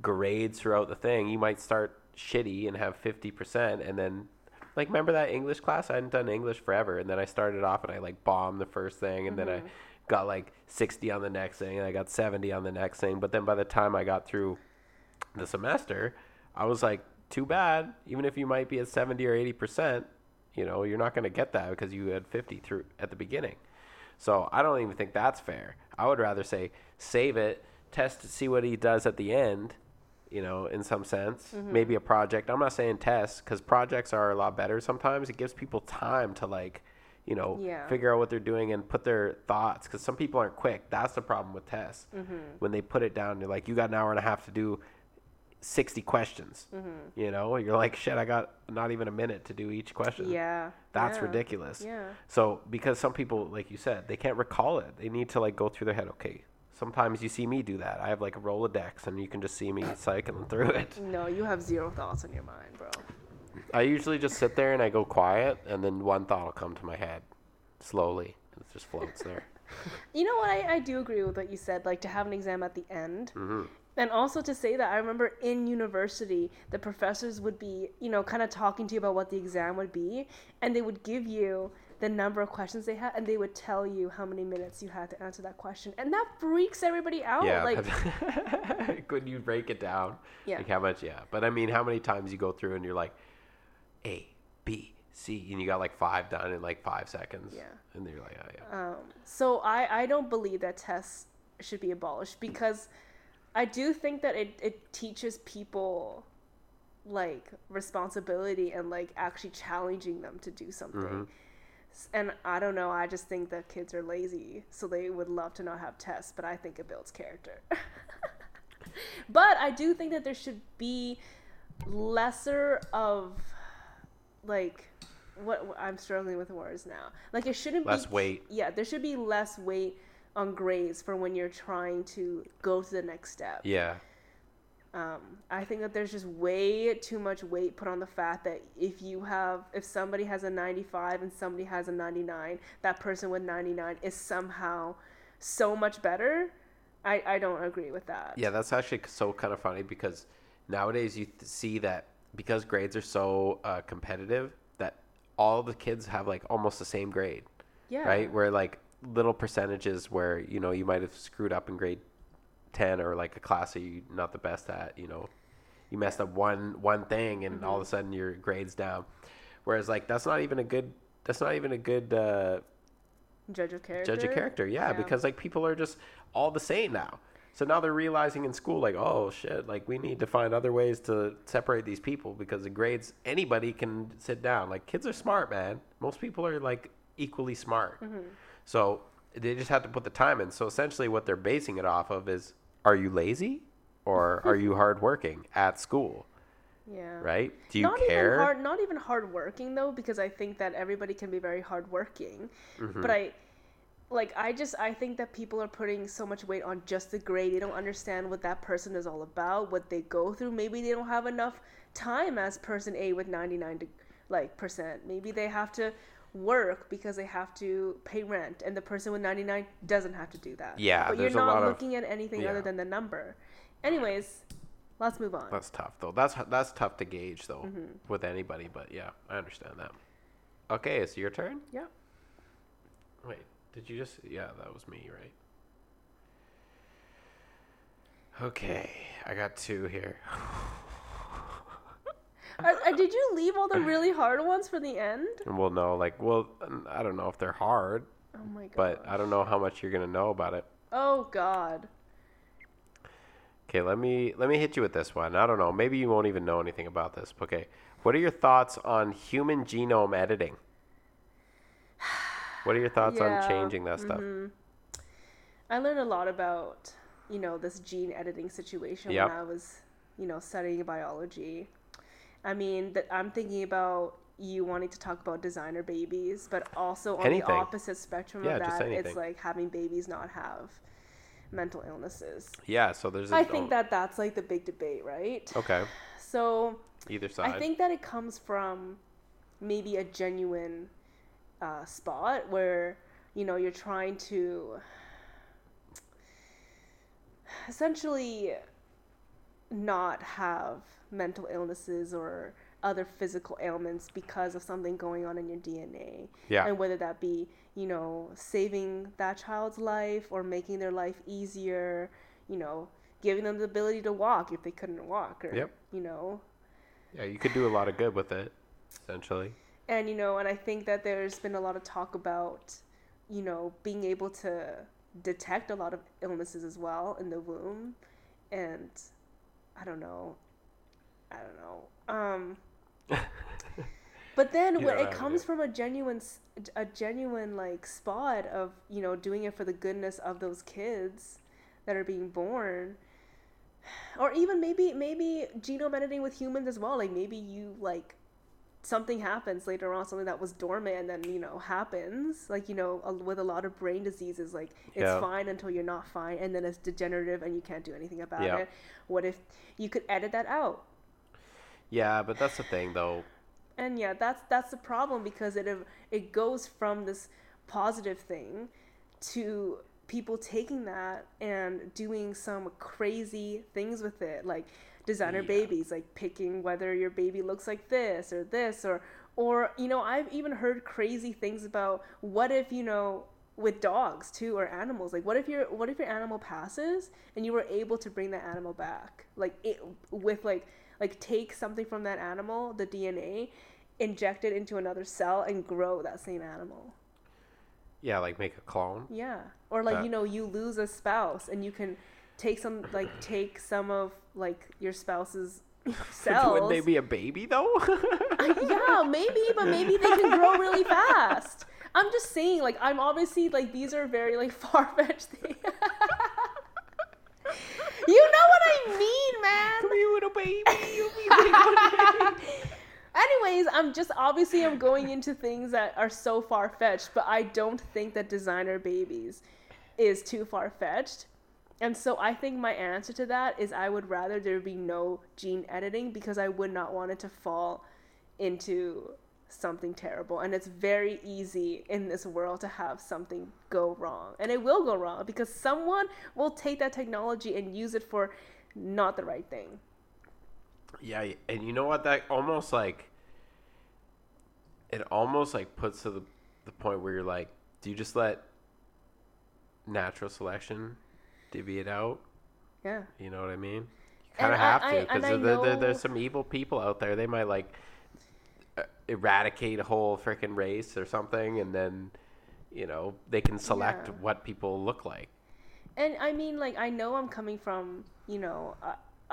grades throughout the thing, you might start shitty and have fifty percent, and then like remember that English class? I hadn't done English forever, and then I started off and I like bombed the first thing, and then I mm-hmm. got like sixty on the next thing, and I got seventy on the next thing. But then by the time I got through the semester, I was like, too bad. Even if you might be at 70 or 80%, you know, you're not going to get that because you had 50 through at the beginning. So I don't even think that's fair. I would rather say save it, test to see what he does at the end, you know, in some sense. Maybe a project. I'm not saying tests because projects are a lot better sometimes. It gives people time to like, you know, Yeah. figure out what they're doing and put their thoughts because some people aren't quick. That's the problem with tests. When they put it down, they're like, you got an hour and a half to do 60 questions. Mm-hmm. You know, you're like, shit, I got not even a minute to do each question. Yeah. That's yeah, ridiculous. Yeah. So, because some people, like you said, they can't recall it. They need to like go through their head. Okay, sometimes you see me do that. I have like a Rolodex, and you can just see me cycling through it. No, you have zero thoughts in your mind, bro. I usually just sit there and I go quiet, and then one thought will come to my head, slowly. It just floats there. You know what? I, I do agree with what you said, like to have an exam at the end. Mm-hmm. And also to say that I remember in university, the professors would be, you know, kind of talking to you about what the exam would be, and they would give you the number of questions they had, and they would tell you how many minutes you had to answer that question, and that freaks everybody out. yeah. Like, when you break it down, Yeah. like how much? Yeah. But I mean, how many times you go through and you're like, A, B, C, and you got like five done in like five seconds. Yeah. And you're like, oh yeah. Um, so I, I don't believe that tests should be abolished because I do think that it, it teaches people like responsibility and like actually challenging them to do something. S- And I don't know, I just think that kids are lazy, so they would love to not have tests, but I think it builds character. but I do think that there should be lesser of like what what- I'm struggling with words now. Like it shouldn't be Less be weight. Yeah, there should be less weight on grades for when you're trying to go to the next step. Yeah. Um, I think that there's just way too much weight put on the fact that if you have, if somebody has a 95 and somebody has a 99, that person with 99 is somehow so much better. I, I don't agree with that. Yeah, that's actually so kind of funny because nowadays you th- see that because grades are so uh, competitive that all the kids have like almost the same grade, Yeah. right? Where like little percentages where you know you might have screwed up in grade ten or like a class that you're not the best at, you know, you messed up one one thing and all of a sudden your grades down. Whereas like that's not even a good that's not even a good uh, Judge of character. judge a character. Yeah, because like people are just all the same now. So now they're realizing in school, like, oh shit, like we need to find other ways to separate these people because the grades anybody can sit down. Like kids are smart, man. Most people are like equally smart. So they just have to put the time in. So essentially, what they're basing it off of is, are you lazy, or are you hardworking at school? Yeah. Right? Do you not care? Even hard, not even hardworking though, because I think that everybody can be very hardworking. Mm-hmm. But I, like, I just I think that people are putting so much weight on just the grade. They don't understand what that person is all about, what they go through. Maybe they don't have enough time as person A with ninety nine like percent. Maybe they have to work because they have to pay rent, and the person with ninety nine doesn't have to do that. Yeah, but you're not lot of- looking at anything yeah. other than the number. Anyways, let's move on. That's tough though. That's that's tough to gauge though Mm-hmm. with anybody. But yeah, I understand that. Okay, it's your turn. Yeah. Wait, did you just? Yeah, that was me, right? Okay, I got two here. Uh, uh, did you leave all the really hard ones for the end? We'll know, like, well, I don't know if they're hard, Oh my god. but I don't know how much you're gonna know about it. Oh god. Okay, let me let me hit you with this one. I don't know. Maybe you won't even know anything about this. Okay, what are your thoughts on human genome editing? What are your thoughts Yeah, on changing that stuff? I learned a lot about, you know, this gene editing situation Yep. when I was, you know, studying biology. I mean, that I'm thinking about you wanting to talk about designer babies, but also on Anything. the opposite spectrum Yeah, of that, it's like having babies not have mental illnesses. Yeah, so there's. a I think that that's like the big debate, right? Okay, So either side. I think that it comes from maybe a genuine uh, spot where you know you're trying to essentially not have mental illnesses or other physical ailments because of something going on in your DNA. Yeah. And whether that be, you know, saving that child's life or making their life easier, you know, giving them the ability to walk if they couldn't walk or Yep. you know, Yeah, you could do a lot of good with it, essentially. and you know and i think that there's been a lot of talk about you know being able to detect a lot of illnesses as well in the womb and i don't know. I don't know. Um but then You when it comes it. from a genuine a genuine like spot of you know doing it for the goodness of those kids that are being born or even maybe maybe genome editing with humans as well. Like maybe you like something happens later on something that was dormant and then you know happens like you know a- with a lot of brain diseases like it's Yeah. fine until you're not fine and then it's degenerative and you can't do anything about Yeah. it what if you could edit that out Yeah, but that's the thing, though. and yeah that's that's the problem because it it goes from this positive thing to people taking that and doing some crazy things with it like designer Yeah. babies, like picking whether your baby looks like this or this or or you know, I've even heard crazy things about what if, you know, with dogs too or animals. Like what if your what if your animal passes and you were able to bring that animal back? Like it with like like take something from that animal, the DNA, inject it into another cell and grow that same animal. Yeah, like make a clone. Yeah. Or like, That- you know, you lose a spouse and you can take some like take some of like your spouse's cells. Wouldn't they be a baby though? yeah, maybe, but maybe they can grow really fast. I'm just saying, like, I'm obviously like these are very like far fetched things. you know what I mean, man. Come here a baby. You'll be big. Anyways, I'm just obviously I'm going into things that are so far fetched, but I don't think that designer babies is too far fetched. And so I think my answer to that is I would rather there be no gene editing because I would not want it to fall into something terrible. And it's very easy in this world to have something go wrong. And it will go wrong because someone will take that technology and use it for not the right thing. Yeah, and you know what? That almost like it almost like puts to the the point where you're like, do you just let natural selection divvy it out? Yeah. You know what I mean? You kind of have I- to because there, there, there's some evil people out there. They might like eradicate a whole freaking race or something, and then you know they can select Yeah. what people look like. And I mean, like, I know I'm coming from, you know,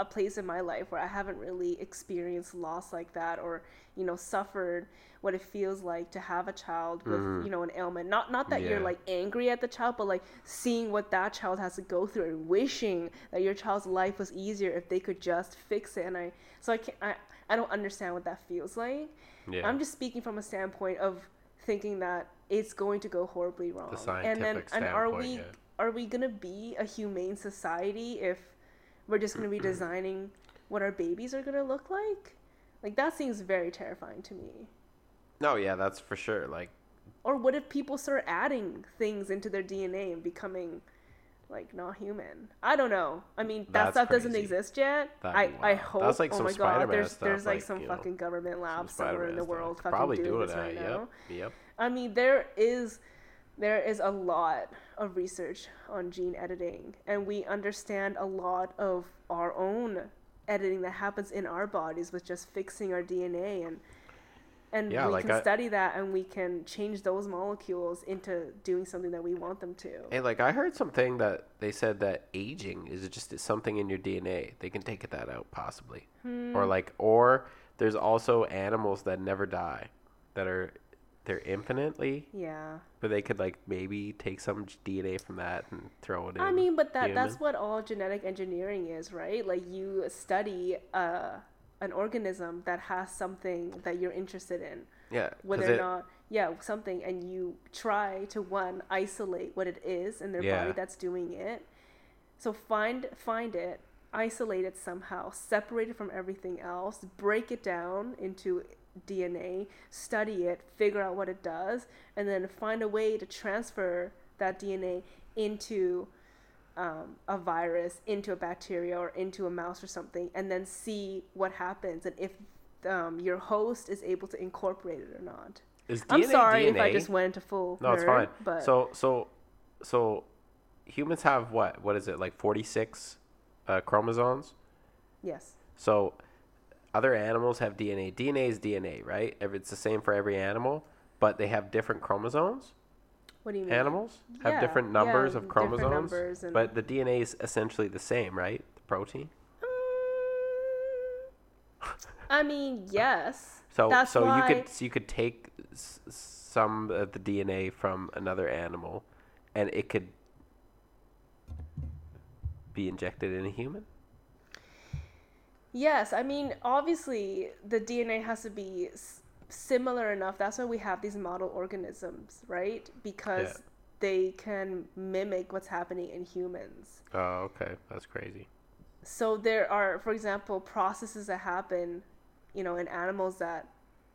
a, place in my life where I haven't really experienced loss like that or, you know, suffered what it feels like to have a child with, you know, an ailment. Not not that you're Mm-hmm. Like angry at the child, but like seeing what that child has to go through and wishing that your child's life was easier if they could just fix it. And I, so I can't, I, I don't understand what that feels like. Yeah. I'm just speaking from a standpoint of thinking that it's going to go horribly wrong. and then, scientific and are we yeah. are we gonna be a humane society if we're just gonna be mm-hmm. designing what our babies are gonna look like? Like that seems very terrifying to me. No, yeah, that's for sure. Like, Or what if people start adding things into their DNA and becoming like not human? I don't know. I mean, that That's stuff doesn't exist yet. That'd I, I hope. That's like oh some my god, Spider-Man there's stuff, there's like, like, some you know, fucking government lab some somewhere in the world stuff. fucking Probably doing doing this right yep. now. Yep. I mean, there is there is a lot of research on gene editing, and we understand a lot of our own editing that happens in our bodies with just fixing our DNA and and Yeah, we like can I- study that and we can change those molecules into doing something that we want them to. And like I heard something that they said that aging is just something in your DNA. They can take that out possibly, Hmm. or like, or there's also animals that never die, that are they're infinitely, Yeah. but they could like maybe take some DNA from that and throw it in. I mean, but that human. that's what all genetic engineering is, right? Like you study uh, an organism that has something that you're interested in. Yeah. whether or it- not yeah something and you try to one isolate what it is in their Yeah. body that's doing it so find find it isolate it somehow separate it from everything else break it down into dna study it figure out what it does and then find a way to transfer that dna into um, a virus into a bacteria or into a mouse or something and then see what happens and if um, your host is able to incorporate it or not. is I'm DNA sorry if I just went into full. No, it's nerd, fine. But So so so humans have what? What is it? Like 46 uh, chromosomes? yes, So other animals have DNA. DNA is DNA, right? It's the same for every animal, but they have different chromosomes. what do you mean? Animals have Yeah, different numbers yeah, of chromosomes, numbers but the DNA is essentially the same, right? The protein. Mm, I mean, yes. So That's so why, you could so you could take s- some of the DNA from another animal, and it could be injected in a human. Yes, I mean, obviously the DNA has to be s- similar enough. That's why we have these model organisms, right? Because Yeah. they can mimic what's happening in humans. Oh, okay, that's crazy. So there are, for example, processes that happen, you know, in animals that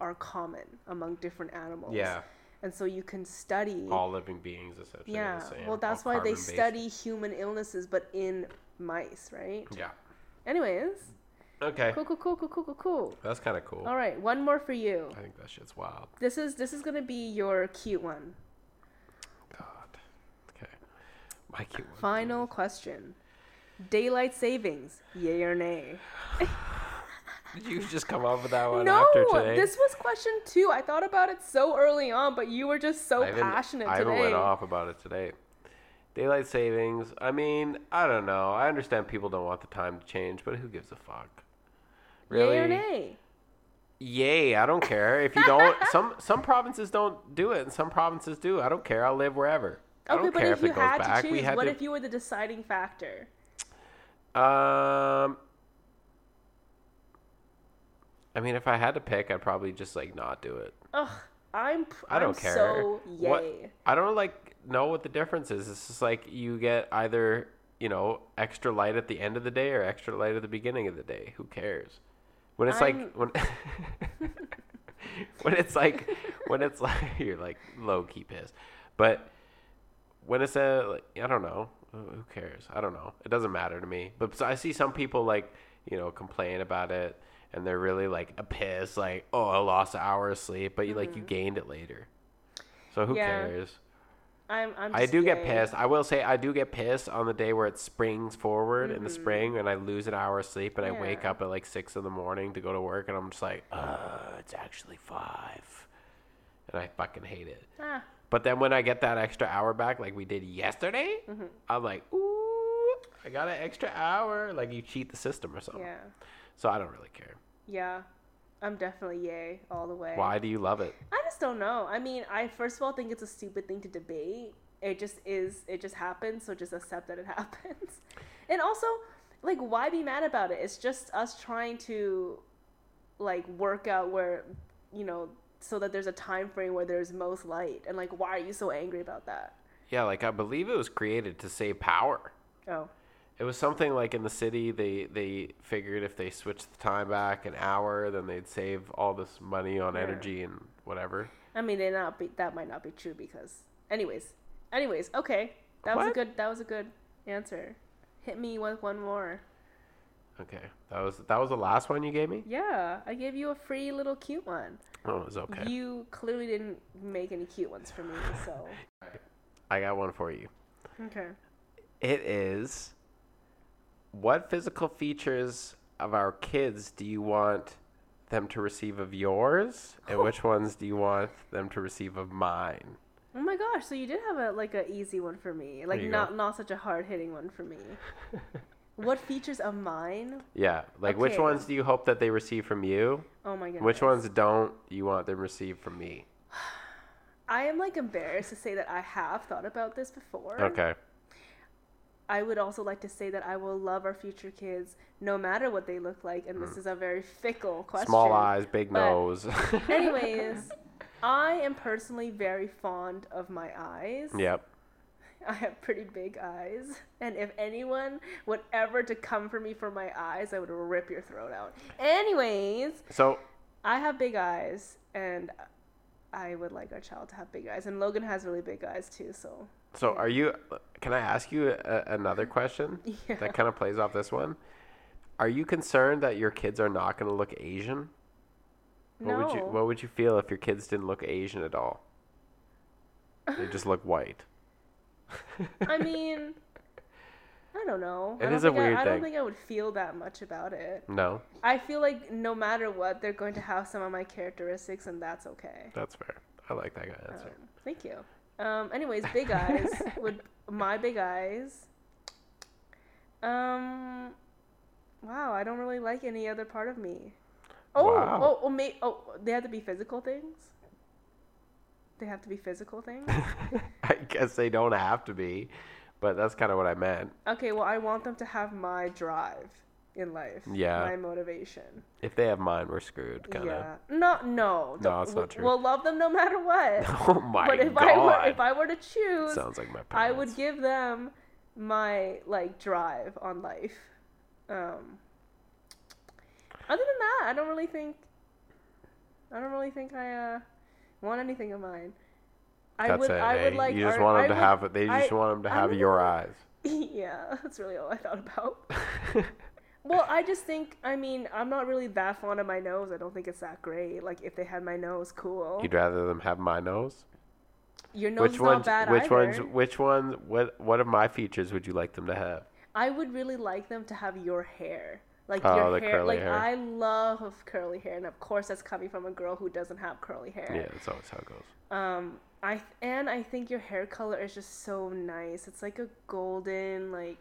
are common among different animals. Yeah, And so you can study. all living beings essentially. yeah. same, Well, that's why they study human illnesses, but in mice, right? Yeah. Anyways, Okay. Cool, cool, cool, cool, cool, cool, cool. That's kind of cool. All right, one more for you. I think that shit's wild. This is this is gonna be your cute one. God. Okay. My cute one. Final question: Daylight savings, yay or nay? Did you just come up with that one no, after today? this was question two. I thought about it so early on, but you were just so I passionate I today. haven't went off about it today. Daylight savings. I mean, I don't know. I understand people don't want the time to change, but who gives a fuck? Really? Yay or nay? Yay! I don't care if you don't. some some provinces don't do it, and some provinces do. I don't care. I'll live wherever. I Okay, don't but care if if, you it goes had back. to choose, had what to. if you were the deciding factor? Um, I mean, if I had to pick, I'd probably just like not do it. Ugh, I'm. I don't I'm care. So yay. What I don't like know what the difference is. It's just like you get either you know extra light at the end of the day or extra light at the beginning of the day. Who cares? When it's I'm- like when when it's like when it's like you're like low key pissed, but when it's a like, I don't know who cares. I don't know. It doesn't matter to me. But I see some people like you know complain about it and they're really like a piss like oh I lost an hour of sleep, but you like you gained it later. So who Mm-hmm. Yeah. cares? I'm. I'm I do get pissed. I will say I do get pissed on the day where it springs forward in the Mm-hmm. spring and I lose an hour of sleep and I wake up at like six in the morning to go to work and I'm just like, uh, it's actually five. And I fucking hate it. Ah, But then when I get that extra hour back, like we did yesterday, Mm-hmm. I'm like, ooh, I got an extra hour. Like you cheat the system or something. yeah, So I don't really care. yeah. I'm definitely yay all the way. Why do you love it? I just don't know. I mean, I first of all think it's a stupid thing to debate. It just is. It just happens. So just accept that it happens. And also, like, why be mad about it? It's just us trying to, like, work out where, you know, so that there's a time frame where there's most light. And like, why are you so angry about that? Yeah, like I believe it was created to save power. Oh, It was something like in the city, they they figured if they switched the time back an hour, then they'd save all this money on Yeah. energy and whatever. I mean, they not be that might not be true because, anyways, anyways, okay, that was a good that was a good answer. Hit me with one more. Okay, that was that was the last one you gave me. Yeah, I gave you a free little cute one. Oh, it was okay. You clearly didn't make any cute ones for me, so I got one for you. okay. It is. What physical features of our kids do you want them to receive of yours, and which ones do you want them to receive of mine? Oh my gosh, so you did have a like an easy one for me, like not go. not such a hard hitting one for me. what features of mine? Yeah, like which ones do you hope that they receive from you? Oh my goodness. Which ones don't you want them receive from me? I am like embarrassed to say that I have thought about this before. Okay. I would also like to say that I will love our future kids no matter what they look like, and this is a very fickle question. Mm. Small eyes, big but- nose. Anyways, I am personally very fond of my eyes. yep. I have pretty big eyes, and if anyone would ever to come for me for my eyes, I would rip your throat out. Anyways, So I have big eyes, and I would like our child to have big eyes, and Logan has really big eyes too. So so are you? Can I ask you a, another question Yeah. that kind of plays off this one? Are you concerned that your kids are not going to look Asian? What no, would you What would you feel if your kids didn't look Asian at all? They just look white. I mean, I don't know. It I don't is a think I- weird I, don't think I would feel that much about it. No, I feel like no matter what, they're going to have some of my characteristics, and that's okay. that's fair. I like that guy answer. Um, thank you. Um, anyways, big eyes would my big eyes. Um, wow, I don't really like any other part of me. Oh, Wow. oh, oh, may, oh, they have to be physical things. They have to be physical things. I guess they don't have to be, but that's kind of what I meant. Okay, well, I want them to have my drive in life. Yeah. My motivation. If they have mine, we're screwed. Kind of. Yeah. No, no. No, it's not true. We'll love them no matter what. Oh my but if god! I were if I were to choose, Sounds like my parents. I would give them my like drive on life. Um, other than that, I don't really think. I don't really think I uh, want anything of mine. I That's would. it. I would eh? like. you just want them I to would- have. They just I- want them to have would your eyes. yeah, that's really all I thought about. Well, I just think, I mean, I'm not really that fond of my nose. I don't think it's that great. Like, if they had my nose, cool. You'd rather them have my nose? Your nose which ones? not bad which either. ones? Which ones? What? What of my features would you like them to have? I would really like them to have your hair. Like Oh, your the hair. curly Like hair. I love curly hair, and of course that's coming from a girl who doesn't have curly hair. Yeah, that's always how it goes. Um, I and I think your hair color is just so nice. It's like a golden, like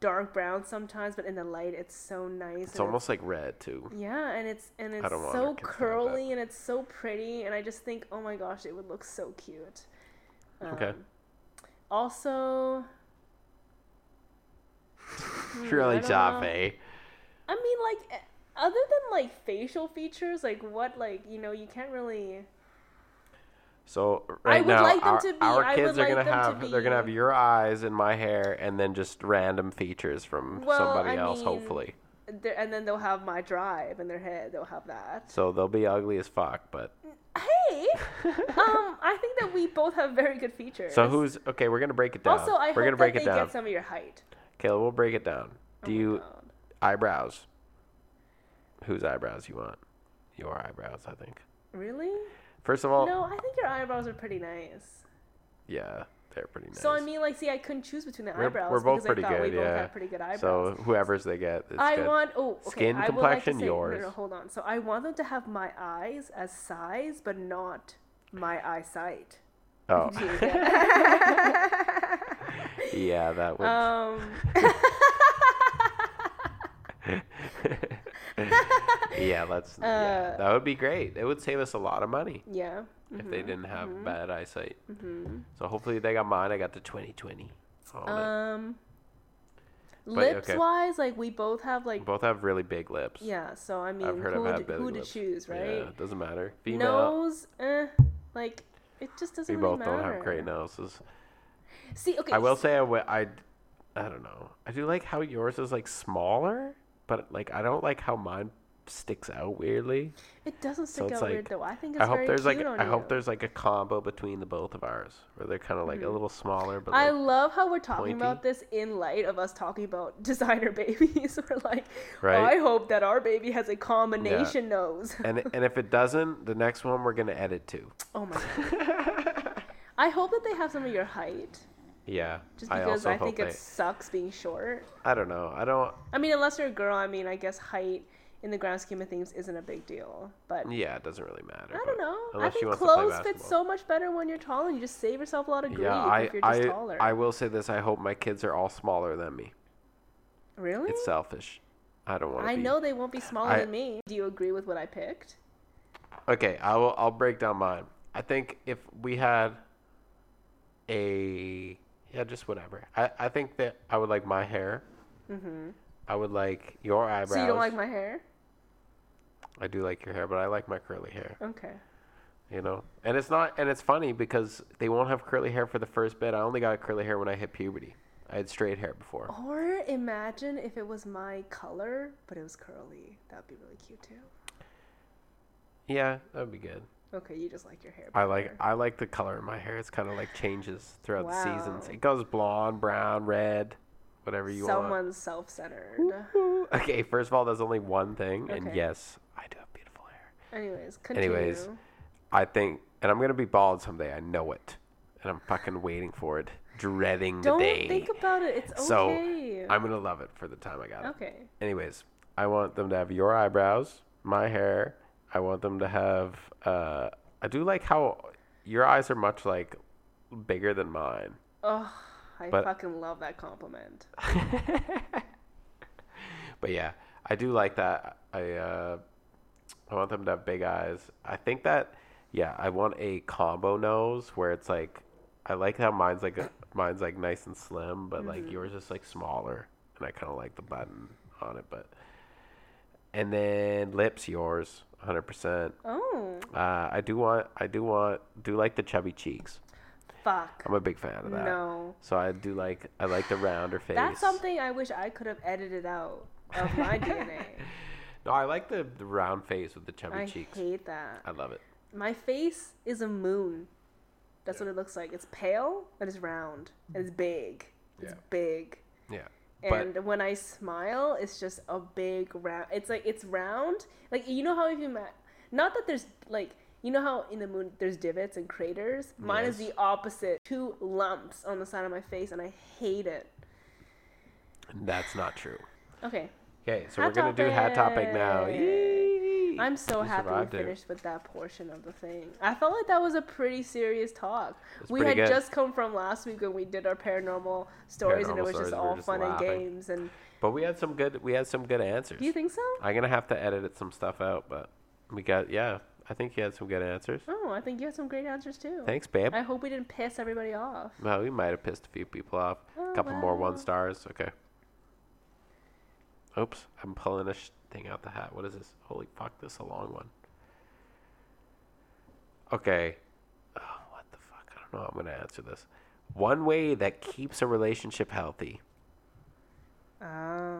dark brown sometimes, but in the light it's so nice. It's almost like red too. yeah, and it's and it's so our kids to have that. curly and it's so pretty, and I just think, oh my gosh, it would look so cute. Okay. Um, Also, Hmm, really I don't job, know. eh? I mean, like, eh, other than like facial features, like what, like you know, you can't really. So right would now, like them our, to be- our kids are like gonna to have they're gonna have your eyes and my hair, and then just random features from Well, somebody I else, mean- hopefully. And then they'll have my drive in their head. They'll have that. So they'll be ugly as fuck, but Hey, um, I think that we both have very good features. so who's okay? We're gonna break it down. Also, I we're hope gonna break that it they down. get some of your height. Kayla, we'll break it down. Oh Do my you God. eyebrows? Whose eyebrows you want? Your eyebrows, I think. Really? First of all, no, I think your eyebrows are pretty nice. yeah, they're pretty nice. So I mean, like, see, I couldn't choose between the We're- eyebrows we're both because pretty I thought we both yeah. had pretty good eyebrows. so whoever's they get, I good. want oh okay. Skin I would like to complexion, say, no, yours. No, hold on. So I want them to have my eyes as size, but not my eyesight. oh, Do you get yeah, that would. um. yeah, let's. yeah, Uh, that would be great. It would save us a lot of money yeah. if they didn't have bad eyesight. Mm-hmm. So hopefully they got mine. I got the 2020. on. Um. But, lips okay. wise, like we both have like we Both have really big lips. yeah. So I mean, who, big who to choose, Yeah, right? it doesn't matter. Female. Nose, eh, like it just doesn't we really both matter. don't have great noses. See, okay. I will say I, I, I don't know. I do like how yours is like smaller, but like I don't like how mine sticks out weirdly. It doesn't stick it's out like- weird though. I think it's I hope there's like I you. hope there's like a combo between the both of ours where they're kind of like a mm-hmm. little smaller, but I like, love how we're talking pointy. about this in light of us talking about designer babies. we're like, Right. I hope that our baby has a combination nose. and and if it doesn't, the next one we're gonna edit too. oh my god. I hope that they have some of your height, Yeah, just I because also I, think it they. sucks being short. I don't know. I don't. I mean, unless you're a girl, I mean, I guess height in the grand scheme of things isn't a big deal. But Yeah, it doesn't really matter. I don't know. I think wants to play clothes fit so much better when you're tall, and you just save yourself a lot of grief Yeah, I if you're just I taller. I will say this. I hope my kids are all smaller than me. really? It's selfish. I don't want. I be. know they won't be smaller I- than me. Do you agree with what I picked? Okay, I will. I'll break down mine. I think if we had a yeah, just whatever. I I think that I would like my hair. Mm-hmm. I would like your eyebrows. So you don't like my hair? I do like your hair, but I like my curly hair. Okay. You know, and it's not, and it's funny because they won't have curly hair for the first bit. I only got curly hair when I hit puberty. I had straight hair before. Or imagine if it was my color, but it was curly. That'd be really cute too. Yeah, that'd be good. Okay, you just like your hair. I like. I like the color of my hair. It's kind of like changes throughout the seasons. It goes blonde, brown, red, whatever you want. Someone's self-centered. Okay, first of all, there's only one thing, and yes, I do have beautiful hair. Anyways, continue. Anyways, I think, and I'm gonna be bald someday. I know it, and I'm fucking waiting for it, dreading don't the day. think about it. It's so okay. I'm gonna love it for the time I got it. okay. Anyways, I want them to have your eyebrows, my hair. I want them to have. Uh, I do like how your eyes are much like bigger than mine. Oh, I But- fucking love that compliment. But yeah, I do like that. I uh, I want them to have big eyes. I think that yeah, I want a combo nose where it's like I like how mine's like a, mine's like nice and slim, but like yours is like smaller, and I kind of like the button on it. But and then lips, yours, hundred percent. Oh, Uh, I do want I do want do like the chubby cheeks. fuck. I'm a big fan of that. No. So I do like I like the rounder face. That's something I wish I could have edited out of my DNA. No, I like the, the round face with the chubby I cheeks. I hate that. I love it. My face is a moon. That's what it looks like. It's pale and it's round and it's big. It's Yeah. big. Yeah. And when I smile, it's just a big round. It's like it's round. Like you know how if you ma- not that there's like you know how in the moon there's divots and craters. Mine is the opposite. Two lumps on the side of my face, and I hate it. That's not true. Okay, Okay, so Hat we're gonna do hat topic now. topic. Yay! I'm so You happy we survived it. finished with that portion of the thing. I felt like that was a pretty serious talk. It's We had good. just come from last week when we did our paranormal stories, and it was just we all just fun laughing. and games. And But we had some good. We had some good answers. do you think so? I'm gonna have to edit some stuff out, but we got yeah. I think you had some good answers. Oh, I think you had some great answers too. Thanks, babe. I hope we didn't piss everybody off. Well, we might have pissed a few people off. Oh, A couple more one stars. Okay. Oops, I'm pulling a sh- thing out the hat. What is this? Holy fuck, this is a long one. Okay. Oh, what the fuck? I don't know. how I'm gonna answer this. One way that keeps a relationship healthy. Ah.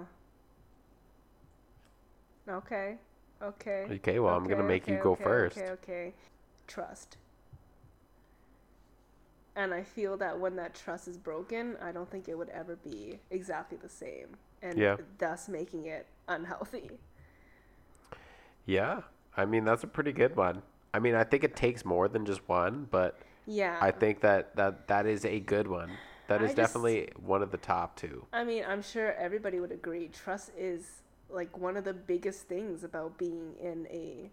okay. Okay. Okay, well, I'm gonna Okay, make you go okay, first. Okay, okay. Trust. And I feel that when that trust is broken, I don't think it would ever be exactly the same, and Yeah. thus making it unhealthy. Yeah, I mean that's a pretty good one. I mean, I think it takes more than just one, but Yeah. I think that that that is a good one. That is just- definitely one of the top two. I mean, I'm sure everybody would agree. Trust is like one of the biggest things about being in a,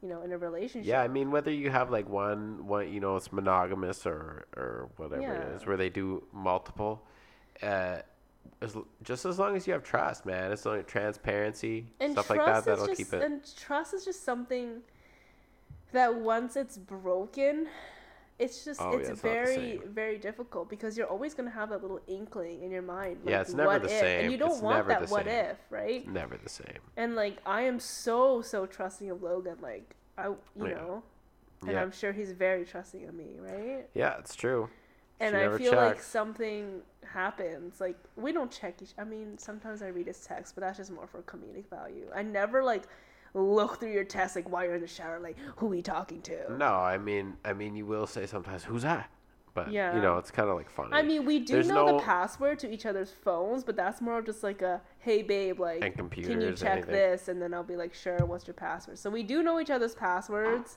you know, in a relationship. Yeah, I mean whether you have like one one you know it's monogamous or or whatever Yeah. it is where they do multiple uh as, just as long as you have trust, man. It's like transparency, and stuff like that that'll just keep it. and trust is just something that once it's broken it's just Oh, yeah, it's it's not the very very difficult because you're always going to have that little inkling in your mind Yeah, like, it's never what the if? same. and you don't It's want that what same. if right Never the same. and like i am so so trusting of logan like i you Yeah. know and Yeah. i'm sure he's very trusting of me right Yeah, it's true. And She I feel like something happens. Like we don't check each. I mean, sometimes I read his text, but that's just more for comedic value. I never like look through your text like while you're in the shower, like who are we talking to. No, I mean I mean you will say sometimes who's that? But Yeah. you know, it's kind of like funny. I mean, we do There's know no- the password to each other's phones, but that's more of just like a hey babe, like And can you check anything. this? And then I'll be like, sure. What's your password? So we do know each other's passwords,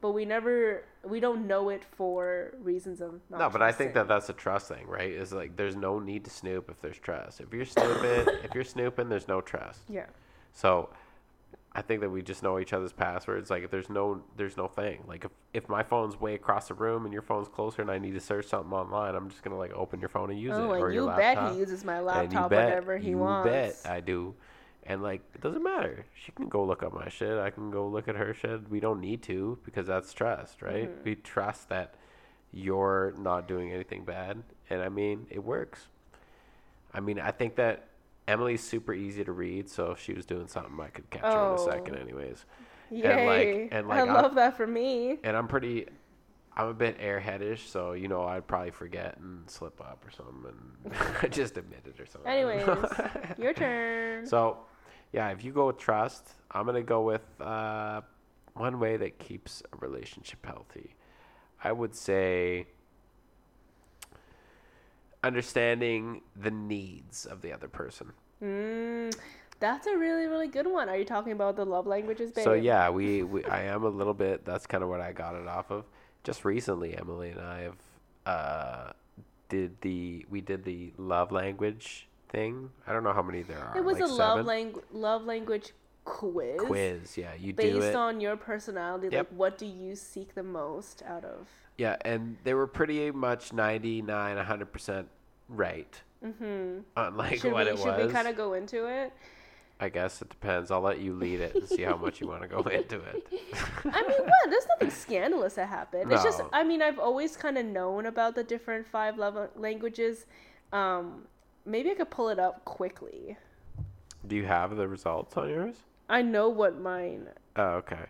but we never we don't know it for reasons of not No, but I think that that's a trust thing, right? Is like there's no need to snoop if there's trust. If you're snooping, if you're snooping, there's no trust. yeah. So I think that we just know each other's passwords. Like if there's no there's no thing. Like if, if my phone's way across the room and your phone's closer and I need to search something online, I'm just gonna like open your phone and use Oh, it or and your you bet he uses my you laptop whenever he you wants. bet I do. And like it doesn't matter. She can go look up my shit. I can go look at her shit. We don't need to because that's trust, right? Mm-hmm. We trust that you're not doing anything bad. And I mean, it works. I mean, I think that Emily's super easy to read, so if she was doing something, I could catch her in a Oh. second, anyways. Yay! And, like- and, like, I I'm- love that for me. And I'm pretty, I'm a bit airheadish, so you know I'd probably forget and slip up or something, and just admit it or something. Anyways, your turn. So, yeah, if you go with trust, I'm gonna go with uh, one way that keeps a relationship healthy. I would say understanding the needs of the other person. Mm, that's a really, really good one. Are you talking about the love languages, babe? So yeah, we, we I am a little bit. That's kind of what I got it off of. Just recently, Emily and I have uh, did the we did the love language thing. I don't know how many there are. It was like a love language love language quiz. quiz. Yeah, you do Based on your personality, Yep. like what do you seek the most out of? Yeah, and they were pretty much 99, 100% right Mm-hmm. on like should what we it should was. we kind of go into it? I guess it depends. I'll let you lead it and see how much you want to go into it. I mean, what? There's nothing scandalous that happened. It's just, I mean, I've always kind of known about the different five love languages. Um, maybe I could pull it up quickly. Do you have the results on yours? I know what mine. Oh, okay.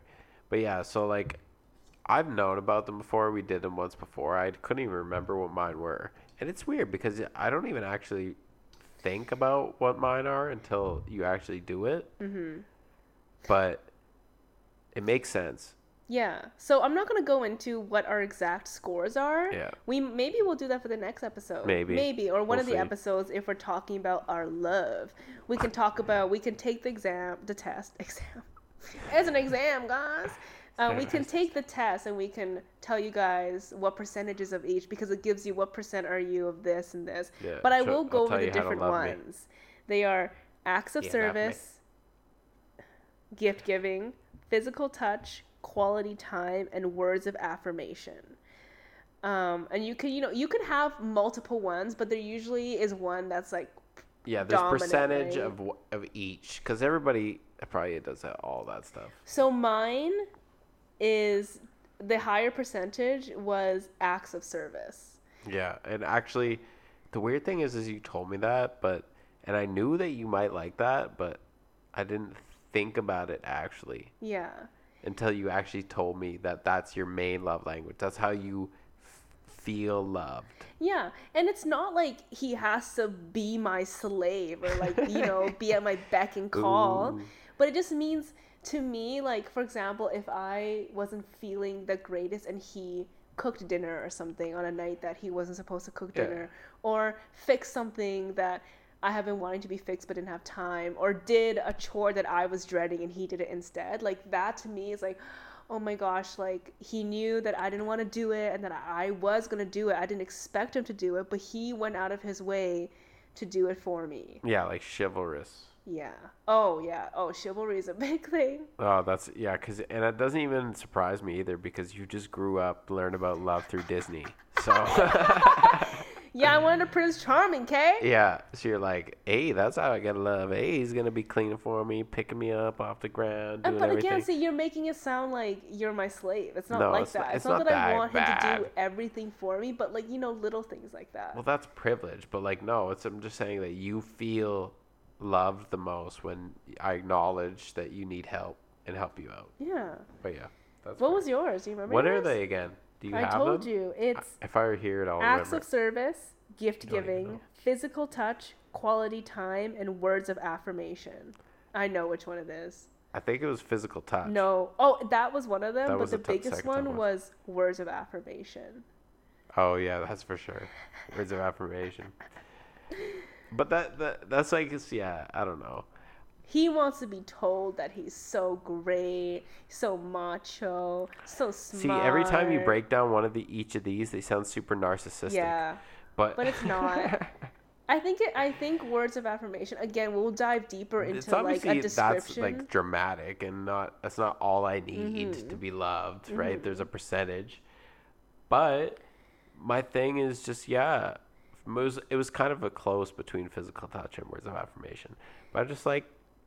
But yeah, so like I've known about them before. We did them once before. I couldn't even remember what mine were. And it's weird because I don't even actually think about what mine are until you actually do it. Mm-hmm. But it makes sense. Yeah. So I'm not gonna go into what our exact scores are. Yeah. We maybe we'll do that for the next episode. Maybe. Maybe or one We'll of the see. episodes if we're talking about our love. We can talk about we can take the exam the test exam. as an exam, guys. Uh, we can take the test and we can tell you guys what percentages of each because it gives you what percent are you of this and this. Yeah, but I so will go I'll over the you how to different love me. ones. They are acts of Yeah, service, gift giving, physical touch, quality time, and words of affirmation. Um, and you can, you know, you can have multiple ones, but there usually is one that's like, Yeah, there's Dominant, percentage right? of of each because everybody probably does that, all that stuff. so mine is the higher percentage was acts of service. Yeah, and actually, the weird thing is, is you told me that, but and I knew that you might like that, but I didn't think about it actually Yeah. until you actually told me that that's your main love language. That's how you feel loved. Yeah, and it's not like he has to be my slave or like you know be at my beck and call, Ooh. but it just means to me like for example if I wasn't feeling the greatest and he cooked dinner or something on a night that he wasn't supposed to cook Yeah. dinner or fix something that I have been wanting to be fixed but didn't have time or did a chore that I was dreading and he did it instead like that to me is like oh my gosh like he knew that I didn't want to do it and that I was going to do it I didn't expect him to do it but he went out of his way to do it for me Yeah, like chivalrous. Yeah oh yeah oh chivalry is a big thing Oh, that's yeah, cause and it doesn't even surprise me either because you just grew up learned about love through Disney. So yeah I wanted a Prince Charming Kay yeah, so you're like, hey, that's how I gotta love. Hey, he's gonna be cleaning for me, picking me up off the ground, Uh, doing but everything. again, see, you're making it sound like you're my slave. It's not No, like it's that. not- it's, it's not, not that, I that want him to do everything for me, but like you know, little things like that. Well, that's privilege, but like, no, it's I'm just saying that you feel loved the most when I acknowledge that you need help and help you out. yeah. But yeah, that's What was yours? Do you remember? What are they again? Do you I have told them? you. It's If I were here, I'll acts remember. of service, gift giving, physical touch, quality time, and words of affirmation. I know which one it is. I think it was physical touch. No. Oh, that was one of them, That but the t- biggest one was words of affirmation. Oh yeah, that's for sure. Words of affirmation. But that, that that's like it's, yeah, I don't know. He wants to be told that he's so great, so macho, so smart. See, every time you break down one of the each of these, they sound super narcissistic. Yeah. But but it's not. I think it. I think words of affirmation. Again, we'll dive deeper it's into like obviously a that's like dramatic and not that's not all I need Mm-hmm. to be loved, right? There's a percentage. But my thing is just yeah, it was it was kind of a close between physical touch and words of affirmation. But I just like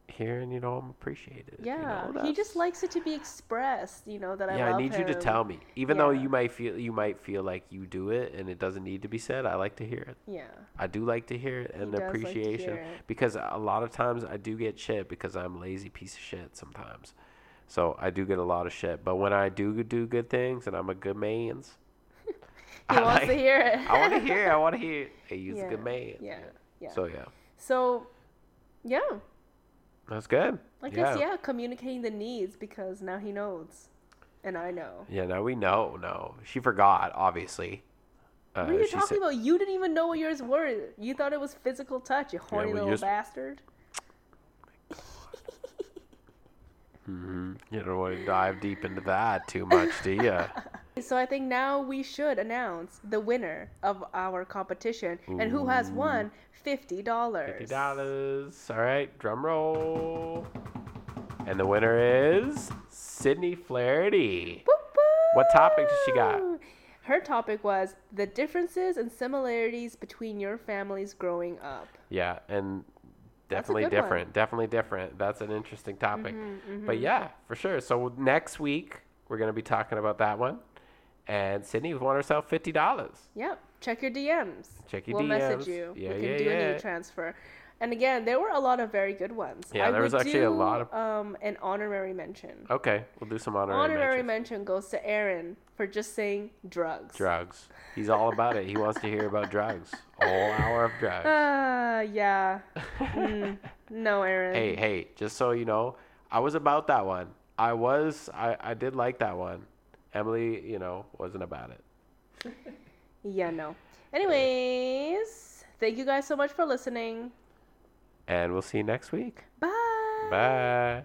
hearing, you know, I'm appreciated. you yeah, know, he just likes it to be expressed. You know that I yeah, I need you to tell me. Even though you might feel you might feel like you do it and it doesn't need to be said, I like to hear it. Yeah. I do like to hear it and does like appreciation it. because a lot of times I do get shit because I'm a lazy piece of shit sometimes. So I do get a lot of shit, but when I do do good things and I'm a good man's, He wants to hear it. I want to hear. It. I want to hear. Hey, he's yeah. a good man. Yeah. Yeah. So yeah, So, yeah. that's good. I yeah. guess yeah, communicating the needs because now he knows, and I know. Yeah. Now we know. No, she forgot. Obviously. Uh, What are you talking said- about? You didn't even know what yours were. You thought it was physical touch, you horny well, little yours- bastard. Mhm. You don't want to dive deep into that too much, do you? So I think now we should announce the winner of our competition and who has won fifty dollars. Fifty dollars. All right, drum roll. And the winner is Sydney Flaherty. What topic does she got? Her topic was the differences and similarities between your families growing up. Yeah, and definitely good one. Mm-hmm, different. Definitely different. That's an interesting topic. But yeah, for sure. So next week we're gonna be talking about that one. And Sydney won herself fifty dollars. Yep. Check your DMs. Check your DMs. we'll message you. Yeah, we can yeah, do a new transfer. And again, there were a lot of very good ones. Yeah, I there was actually a lot of- um an honorary mention. Okay, we'll do some honorary, honorary mentions. mention goes to Aaron for just saying drugs. Drugs. He's all about it. He wants to hear about drugs. All hour of drugs. Ah, yeah. Mm, no, Aaron. Hey, hey, just so you know, I was about that one. I was I, I did like that one. Emily, you know, wasn't about it. Yeah, no. Anyways, thank you guys so much for listening. And we'll see you next week. Bye. Bye.